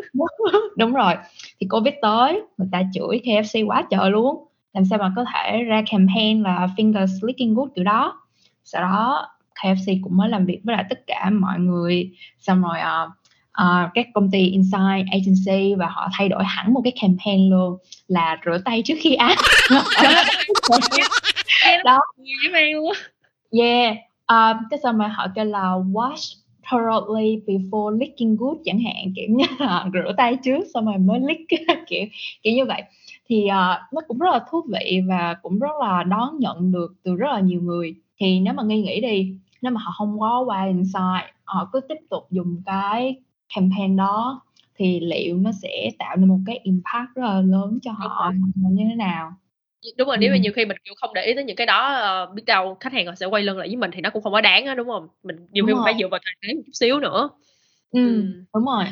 đúng rồi thì Covid tới người ta chửi KFC quá trời luôn làm sao mà có thể ra campaign là fingers licking good kiểu đó sau đó KFC cũng mới làm việc với lại tất cả mọi người xong rồi ờ, ờ, các công ty inside agency và họ thay đổi hẳn một cái campaign luôn là rửa tay trước khi ăn Đó. Yeah um, cái xong rồi họ kêu là wash thoroughly before licking good chẳng hạn kiểu như là [laughs] rửa tay trước xong rồi mới lick [laughs] kiểu kiểu như vậy. Thì ờ, nó cũng rất là thú vị và cũng rất là đón nhận được từ rất là nhiều người. Thì nếu mà nghi nghĩ đi nếu mà họ không có qua insight họ cứ tiếp tục dùng cái campaign đó thì liệu nó sẽ tạo nên một cái impact rất là lớn cho họ như thế nào Đúng rồi, nếu mà nhiều khi mình kiểu không để ý tới những cái đó ờ, biết đâu khách hàng họ sẽ quay lưng lại với mình thì nó cũng không có đáng á đúng không? Mình nhiều Đúng khi mình phải dựa vào thời thế một chút xíu nữa. ừ, Ừm. đúng rồi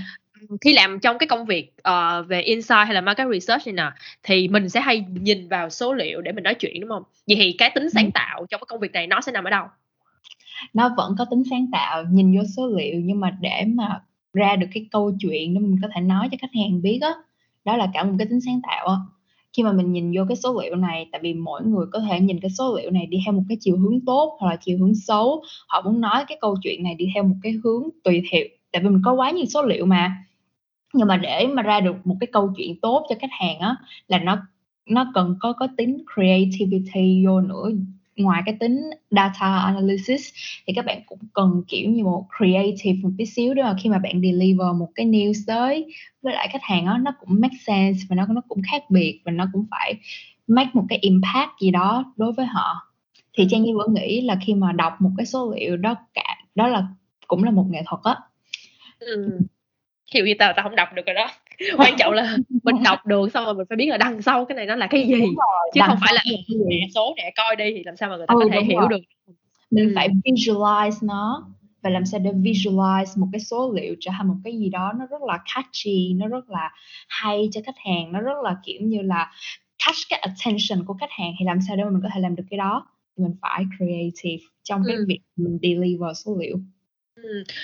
khi làm trong cái công việc ờ, về insight hay là market research này nè thì mình sẽ hay nhìn vào số liệu để mình nói chuyện đúng không? Vậy thì cái tính sáng Ừ. tạo trong cái công việc này nó sẽ nằm ở đâu? nó vẫn có tính sáng tạo nhìn vô số liệu nhưng mà để mà ra được cái câu chuyện để mình có thể nói cho khách hàng biết á đó là cả một cái tính sáng tạo á khi mà mình nhìn vô cái số liệu này, tại vì mỗi người có thể nhìn cái số liệu này đi theo một cái chiều hướng tốt hoặc là chiều hướng xấu. Họ muốn nói cái câu chuyện này đi theo một cái hướng tùy theo, tại vì mình có quá nhiều số liệu mà. Nhưng mà để mà ra được một cái câu chuyện tốt cho khách hàng á, là nó nó cần có có tính creativity vô nữa ngoài cái tính data analysis thì các bạn cũng cần kiểu như một creative một tí xíu để mà khi mà bạn deliver một cái news tới với lại khách hàng á nó cũng make sense và nó nó cũng khác biệt và nó cũng phải make một cái impact gì đó đối với họ thì Trang Nhi vẫn nghĩ là khi mà đọc một cái số liệu đó cả đó là cũng là một nghệ thuật á Ừ. Kiểu như tao tao không đọc được rồi đó. [laughs] Quan trọng là mình đọc được xong rồi mình phải biết là đằng sau cái này nó là cái gì chứ đằng không phải là mẹ số để coi đi thì làm sao mà người ta Ừ, có thể hiểu rồi. được. mình Ừ. phải visualize nó và làm sao để visualize một cái số liệu trở thành một cái gì đó nó rất là catchy nó rất là hay cho khách hàng nó rất là kiểu như là catch cái attention của khách hàng thì làm sao để mình có thể làm được cái đó thì mình phải creative trong cái Ừ. việc mình deliver số liệu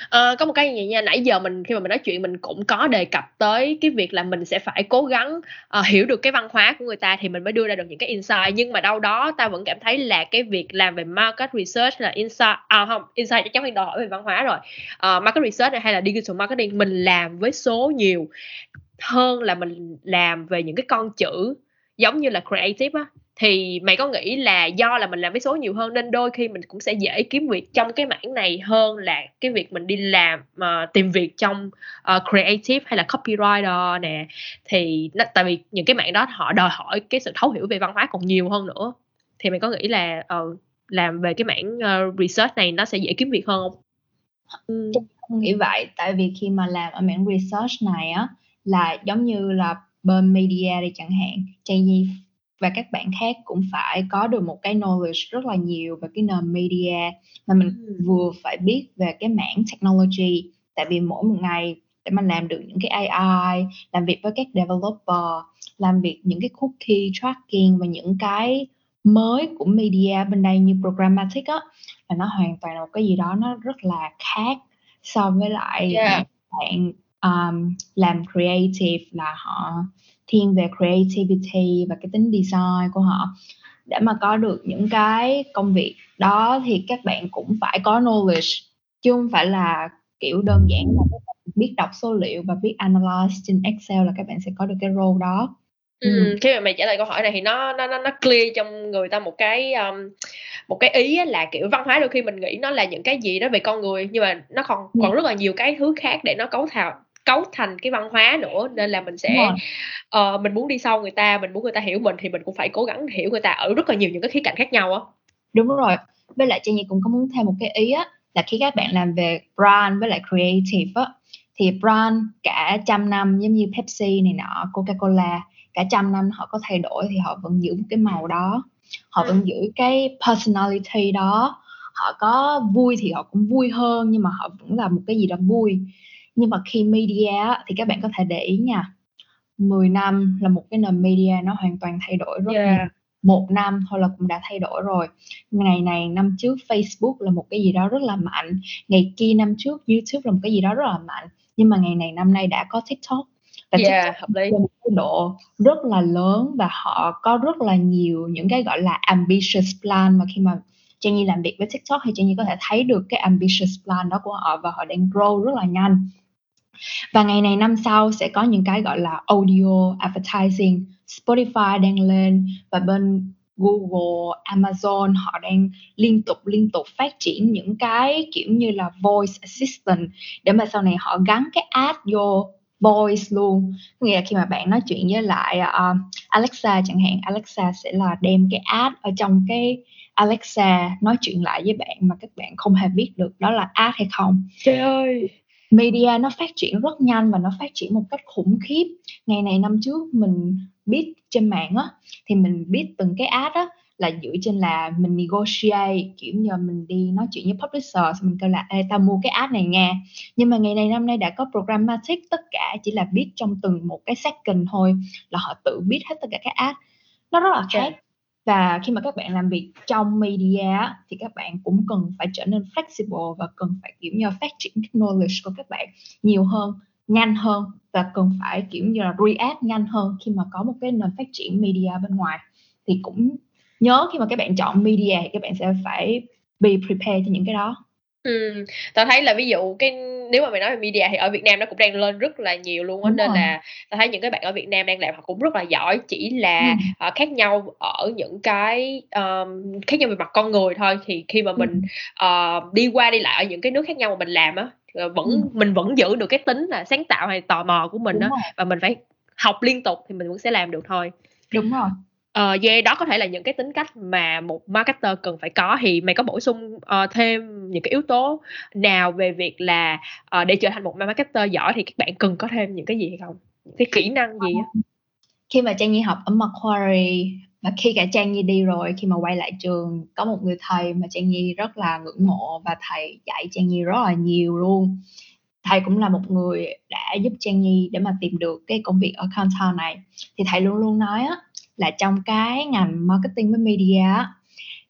Ờ, có một cái gì nha nãy giờ mình khi mà mình nói chuyện mình cũng có đề cập tới cái việc là mình sẽ phải cố gắng uh, hiểu được cái văn hóa của người ta thì mình mới đưa ra được những cái insight. Nhưng mà đâu đó ta vẫn cảm thấy là cái việc làm về market research là insight à không insight chắc chắn phải đòi hỏi về văn hóa rồi. Uh, market research này hay là digital marketing mình làm với số nhiều hơn là mình làm về những cái con chữ giống như là creative á thì mày có nghĩ là do là mình làm với số nhiều hơn nên đôi khi mình cũng sẽ dễ kiếm việc trong cái mảng này hơn là cái việc mình đi làm mà tìm việc trong uh, creative hay là copywriter nè thì nó, tại vì những cái mảng đó họ đòi hỏi cái sự thấu hiểu về văn hóa còn nhiều hơn nữa thì mày có nghĩ là uh, làm về cái mảng uh, research này nó sẽ dễ kiếm việc hơn không? Ừ. không nghĩ vậy tại vì khi mà làm ở mảng research này á là giống như là bên media đi chẳng hạn. Trang Nhi và các bạn khác cũng phải có được một cái knowledge rất là nhiều về cái nền media mà mình vừa phải biết về cái mảng technology. Tại vì mỗi một ngày để mà làm được những cái AI làm việc với các developer làm việc những cái cookie tracking và những cái mới của media bên đây như programmatic á là nó hoàn toàn là một cái gì đó nó rất là khác so với lại Yeah. bạn um, làm creative là họ thiên về creativity và cái tính design của họ để mà có được những cái công việc đó thì các bạn cũng phải có knowledge chứ không phải là kiểu đơn giản là các bạn biết đọc số liệu và biết analyze trên Excel là các bạn sẽ có được cái role đó Ừ. khi mà mày trả lời câu hỏi này thì nó nó nó nó clear trong người ta một cái um, một cái ý là kiểu văn hóa đôi khi mình nghĩ nó là những cái gì đó về con người nhưng mà nó còn Ừ. còn rất là nhiều cái thứ khác để nó cấu thành cấu thành cái văn hóa nữa nên là mình sẽ ờ, mình muốn đi sau người ta mình muốn người ta hiểu mình thì mình cũng phải cố gắng hiểu người ta ở rất là nhiều những cái khía cạnh khác nhau á. Đúng rồi. Với lại Trang Nhi cũng có muốn thêm một cái ý á là khi các bạn làm về brand với lại creative á thì brand cả trăm năm giống như Pepsi này nọ Coca-Cola cả trăm năm họ có thay đổi thì họ vẫn giữ một cái màu đó. Họ Ừ. vẫn giữ cái personality đó. Họ có vui thì họ cũng vui hơn nhưng mà họ vẫn là một cái gì đó vui nhưng mà khi media thì các bạn có thể để ý nha 10 năm là một cái nền media nó hoàn toàn thay đổi rất Yeah. nhiều một năm thôi là cũng đã thay đổi rồi ngày này năm trước Facebook là một cái gì đó rất là mạnh ngày kia năm trước YouTube là một cái gì đó rất là mạnh nhưng mà ngày này năm nay đã có TikTok và Yeah, TikTok hợp lý. một cái độ rất là lớn và họ có rất là nhiều những cái gọi là ambitious plan mà khi mà Nhi làm việc với TikTok thì Nhi có thể thấy được cái ambitious plan đó của họ và họ đang grow rất là nhanh và ngày này năm sau sẽ có những cái gọi là audio advertising. Spotify đang lên và bên Google, Amazon họ đang liên tục liên tục phát triển những cái kiểu như là voice assistant để mà sau này họ gắn cái ad vô voice luôn. Có nghĩa là khi mà bạn nói chuyện với lại uh, Alexa chẳng hạn Alexa sẽ là đem cái ad ở trong cái Alexa nói chuyện lại với bạn mà các bạn không hề biết được đó là ad hay không. Trời ơi! Media nó phát triển rất nhanh và nó phát triển một cách khủng khiếp. Ngày này năm trước mình biết trên mạng á thì mình biết từng cái ad á là dựa trên là mình negotiate kiểu như mình đi nói chuyện với publisher mình kêu là Ê, tao mua cái ad này nha. Nhưng mà ngày này năm nay đã có programmatic tất cả chỉ là biết trong từng một cái second thôi là họ tự biết hết tất cả các ad. Nó rất là khác và khi mà các bạn làm việc trong media thì các bạn cũng cần phải trở nên flexible và cần phải, kiểu như phát triển cái knowledge của các bạn nhiều hơn, nhanh hơn và cần phải, kiểu như là, react nhanh hơn khi mà có một cái nền phát triển media bên ngoài. Thì cũng nhớ khi mà các bạn chọn media thì các bạn sẽ phải be prepared cho những cái đó. Ừ, tao thấy là ví dụ cái nếu mà mày nói về media thì ở Việt Nam nó cũng đang lên rất là nhiều luôn á Đúng nên rồi. là tao thấy những cái bạn ở Việt Nam đang làm họ cũng rất là giỏi chỉ là Ừ. ờ, khác nhau ở những cái um, khác nhau về mặt con người thôi thì khi mà mình ờ, đi qua đi lại ở những cái nước khác nhau mà mình làm á ờ, vẫn Ừ. mình vẫn giữ được cái tính là sáng tạo hay tò mò của mình đúng á rồi và mình phải học liên tục thì mình vẫn sẽ làm được thôi đúng rồi Ờ, yeah, đó có thể là những cái tính cách mà một marketer cần phải có thì mày có bổ sung uh, thêm những cái yếu tố nào về việc là uh, để trở thành một marketer giỏi thì các bạn cần có thêm những cái gì hay không? Những cái kỹ năng gì á? khi mà Trang Nhi học ở Macquarie và khi cả Trang Nhi đi rồi khi mà quay lại trường có một người thầy mà Trang Nhi rất là ngưỡng mộ và thầy dạy Trang Nhi rất là nhiều luôn thầy cũng là một người đã giúp Trang Nhi để mà tìm được cái công việc ở Countdown này thì thầy luôn luôn nói á, là trong cái ngành marketing với media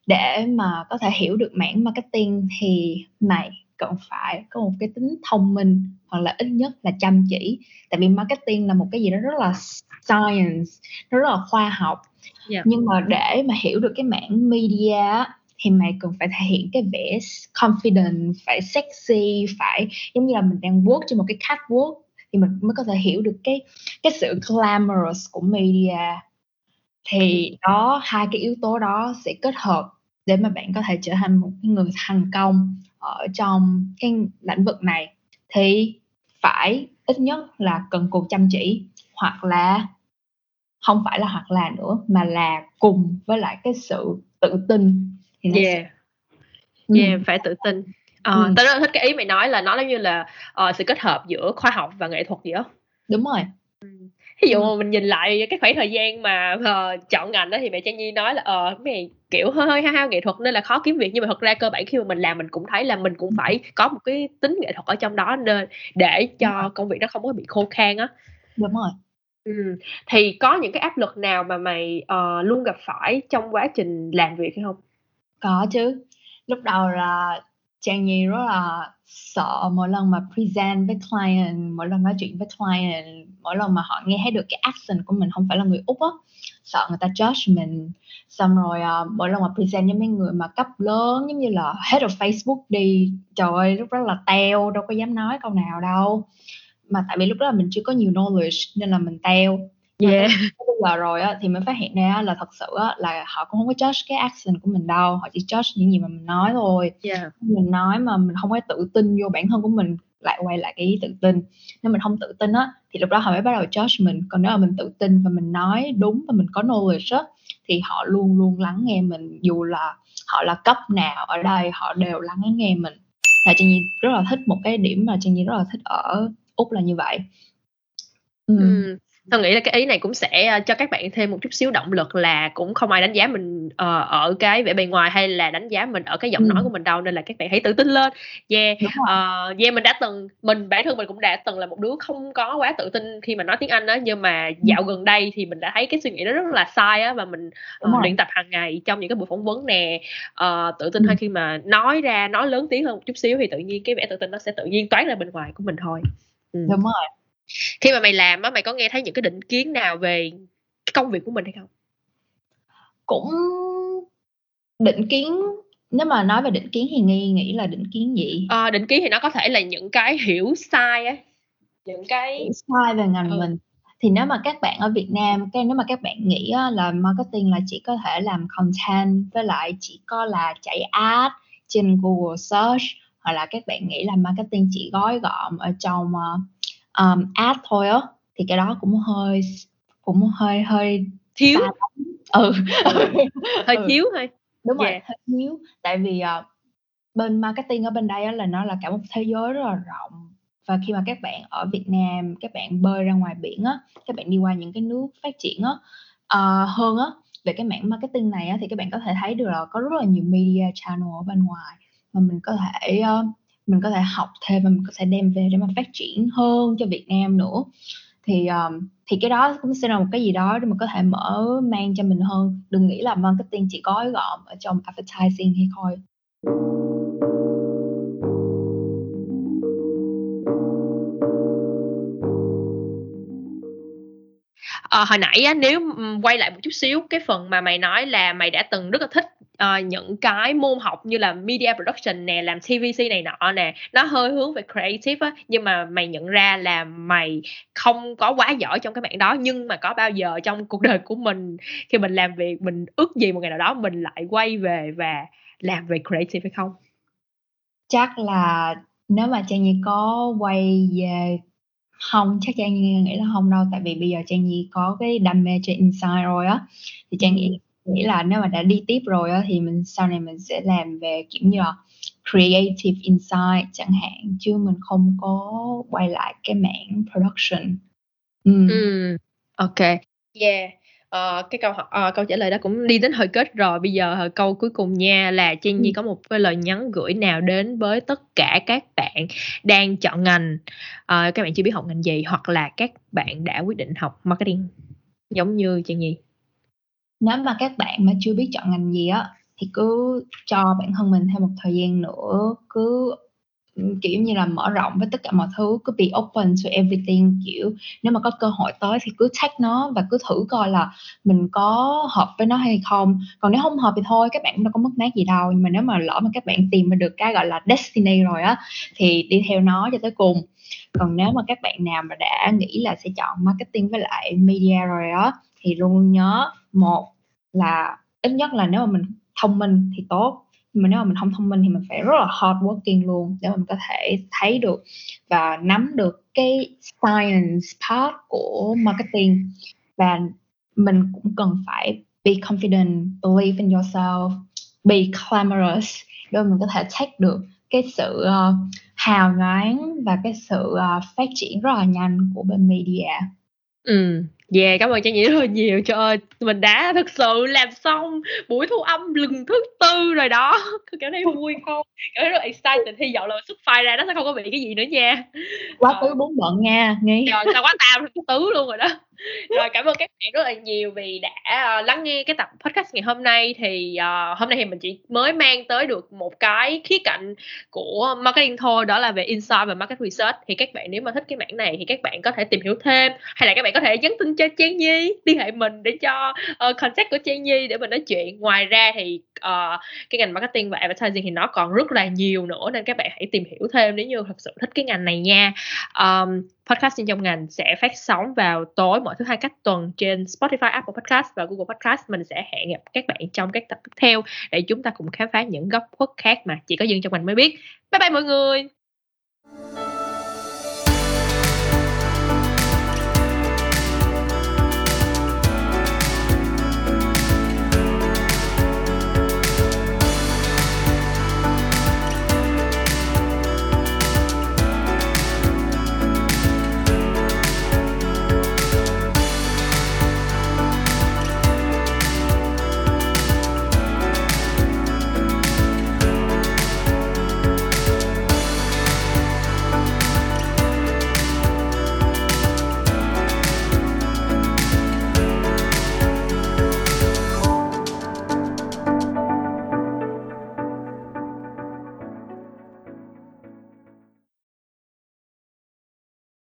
để mà có thể hiểu được mảng marketing thì mày cần phải có một cái tính thông minh hoặc là ít nhất là chăm chỉ. Tại vì marketing là một cái gì đó rất là science nó rất là khoa học. Yeah. nhưng mà để mà hiểu được cái mảng media thì mày cần phải thể hiện cái vẻ confident phải sexy phải giống như là mình đang work trên một cái catwalk thì mình mới có thể hiểu được cái cái sự glamorous của media thì đó hai cái yếu tố đó sẽ kết hợp để mà bạn có thể trở thành một người thành công ở trong cái lĩnh vực này thì phải ít nhất là cần cù chăm chỉ hoặc là không phải là hoặc là nữa mà là cùng với lại cái sự tự tin thì nó sẽ Yeah, Ừ, yeah, phải tự tin. Ờ, Ừ. tao rất thích cái ý mày nói là nó giống như là ờ, sự kết hợp giữa khoa học và nghệ thuật gì đó. đúng rồi Ví dụ mà mình nhìn lại cái khoảng thời gian mà ờ, chọn ngành đó thì mẹ Trang Nhi nói là ờ mày kiểu hơi hao hao nghệ thuật nên là khó kiếm việc nhưng mà thật ra cơ bản khi mà mình làm mình cũng thấy là mình cũng phải có một cái tính nghệ thuật ở trong đó nên để cho công việc nó không có bị khô khan á. đúng rồi Ừ. Thì có những cái áp lực nào mà mày ờ, luôn gặp phải trong quá trình làm việc hay không? có chứ lúc đầu là Trang Nhi rất là sợ mỗi lần mà present với client mỗi lần nói chuyện với client mỗi lần mà họ nghe thấy được cái accent của mình không phải là người úc á sợ người ta judge mình. Xong rồi uh, mỗi lần mà present với mấy người mà cấp lớn giống như là head of Facebook đi trời ơi lúc đó là teo đâu có dám nói câu nào đâu. Mà tại vì lúc đó là mình chưa có nhiều knowledge nên là mình teo yeah. bây giờ rồi á, thì mình phát hiện ra là thật sự á, là họ cũng không có judge cái action của mình đâu họ chỉ judge những gì mà mình nói thôi yeah. mình nói mà mình không có tự tin vô bản thân của mình lại quay lại cái ý tự tin nếu mình không tự tin á thì lúc đó họ mới bắt đầu judge mình còn nếu mà mình tự tin và mình nói đúng và mình có knowledge á thì họ luôn luôn lắng nghe mình dù là họ là cấp nào ở đây họ đều lắng nghe mình là Trang Nhi rất là thích một cái điểm mà Trang Nhi rất là thích ở Úc là như vậy ừ. Ừ tôi nghĩ là cái ý này cũng sẽ ờ, cho các bạn thêm một chút xíu động lực là cũng không ai đánh giá mình uh, ở cái vẻ bề ngoài hay là đánh giá mình ở cái giọng ừ. nói của mình đâu nên là các bạn hãy tự tin lên. Yeah uh, yeah mình đã từng mình bản thân mình cũng đã từng là một đứa không có quá tự tin khi mà nói tiếng anh đó nhưng mà dạo gần đây thì mình đã thấy cái suy nghĩ đó rất là sai á và mình uh, luyện tập hàng ngày trong những cái buổi phỏng vấn nè. Uh, tự tin ừ. hơn khi mà nói ra nói lớn tiếng hơn một chút xíu thì tự nhiên cái vẻ tự tin nó sẽ tự nhiên toát ra bên ngoài của mình thôi. Ừ. đúng rồi khi mà mày làm á mày có nghe thấy những cái định kiến nào về cái công việc của mình hay không? Cũng định kiến nếu mà nói về định kiến thì nghi nghĩ là định kiến gì? À, định kiến thì nó có thể là những cái hiểu sai á. Những cái hiểu sai về ngành ừ. mình. Thì nếu mà các bạn ở Việt Nam cái nếu mà các bạn nghĩ là marketing là chỉ có thể làm content với lại chỉ có là chạy ad trên Google search hoặc là các bạn nghĩ là marketing chỉ gói gọn ở trong uh, um, ad thôi á thì cái đó cũng hơi cũng hơi hơi thiếu ừ. [laughs] hơi ừ. thiếu thôi đúng yeah. rồi hơi thiếu tại vì uh, bên marketing ở bên đây á, là nó là cả một thế giới rất là rộng và khi mà các bạn ở Việt Nam các bạn bơi ra ngoài biển á các bạn đi qua những cái nước phát triển á uh, hơn á về cái mảng marketing này á, thì các bạn có thể thấy được là có rất là nhiều media channel ở bên ngoài mà mình có thể uh, mình có thể học thêm và mình có thể đem về để mà phát triển hơn cho Việt Nam nữa. Thì um, thì cái đó cũng sẽ là một cái gì đó để mà có thể mở mang cho mình hơn. Đừng nghĩ là marketing chỉ gói gọn ở trong advertising hay thôi à, hồi nãy á, nếu quay lại một chút xíu cái phần mà mày nói là mày đã từng rất là thích uh, những cái môn học như là media production nè làm tvc này nọ nè nó hơi hướng về creative á nhưng mà mày nhận ra là mày không có quá giỏi trong cái mảng đó nhưng mà có bao giờ trong cuộc đời của mình khi mình làm việc mình ước gì một ngày nào đó mình lại quay về và làm về creative hay không? Chắc là nếu mà trang nhi có quay về không chắc trang nhi nghĩ là không đâu tại vì bây giờ trang nhi có cái đam mê trên inside rồi á. Thì trang nghĩ nghĩ là nếu mà đã đi tiếp rồi á, thì mình sau này mình sẽ làm về kiểu như là creative insight chẳng hạn chứ mình không có quay lại cái mảng production. Ừ. ừ ok. Yeah Uh, cái câu uh, câu trả lời đó cũng đi đến hồi kết rồi. Bây giờ câu cuối cùng nha là Trang Nhi ừ. có một cái lời nhắn gửi nào đến với tất cả các bạn đang chọn ngành? Uh, các bạn chưa biết học ngành gì hoặc là các bạn đã quyết định học marketing? Giống như Trang Nhi. Nếu mà các bạn mà chưa biết chọn ngành gì á thì cứ cho bản thân mình thêm một thời gian nữa cứ kiểu như là mở rộng với tất cả mọi thứ, cứ be open to everything, kiểu nếu mà có cơ hội tới thì cứ check nó và cứ thử coi là mình có hợp với nó hay không. Còn nếu không hợp thì thôi, các bạn cũng đâu có mất mát gì đâu, nhưng mà nếu mà lỡ mà các bạn tìm được cái gọi là destiny rồi á, thì đi theo nó cho tới cùng. Còn nếu mà các bạn nào mà đã nghĩ là sẽ chọn marketing với lại media rồi á, thì luôn nhớ, một là ít nhất là nếu mà mình thông minh thì tốt mà nếu mà mình không thông minh thì mình phải rất là hard working luôn để mình có thể thấy được và nắm được cái science part của marketing. Và mình cũng cần phải be confident believe in yourself be glamorous để mình có thể take được cái sự uh, hào nhoáng và cái sự uh, phát triển rất là nhanh của bên media. Ừ. Yeah, cảm ơn Trang Nhĩ rất là nhiều. Trời ơi, mình đã thực sự làm xong buổi thu âm lần thứ tư rồi đó. Cảm thấy vui không? Cảm thấy rất excited. Hy vọng là xuất file ra nó sẽ không có bị cái gì nữa nha. Quá tứ bốn bận nha. Nghe. Rồi, sao quá tao tứ luôn rồi đó rồi cảm ơn các bạn rất là nhiều vì đã uh, lắng nghe cái tập podcast ngày hôm nay. Thì uh, hôm nay thì mình chỉ mới mang tới được một cái khía cạnh của marketing thôi đó là về insight và market research. Thì các bạn nếu mà thích cái mảng này thì các bạn có thể tìm hiểu thêm hay là các bạn có thể nhắn tin cho Trang Nhi liên hệ mình để cho uh, contact của Trang Nhi để mình nói chuyện. Ngoài ra thì uh, cái ngành marketing và advertising thì nó còn rất là nhiều nữa nên các bạn hãy tìm hiểu thêm nếu như thật sự thích cái ngành này nha. Um, podcast trong ngành sẽ phát sóng vào tối mỗi thứ hai cách tuần trên Spotify, Apple Podcast và Google Podcast. Mình sẽ hẹn gặp các bạn trong các tập tiếp theo để chúng ta cùng khám phá những góc khuất khác mà chỉ có dân trong ngành mới biết. Bye bye mọi người!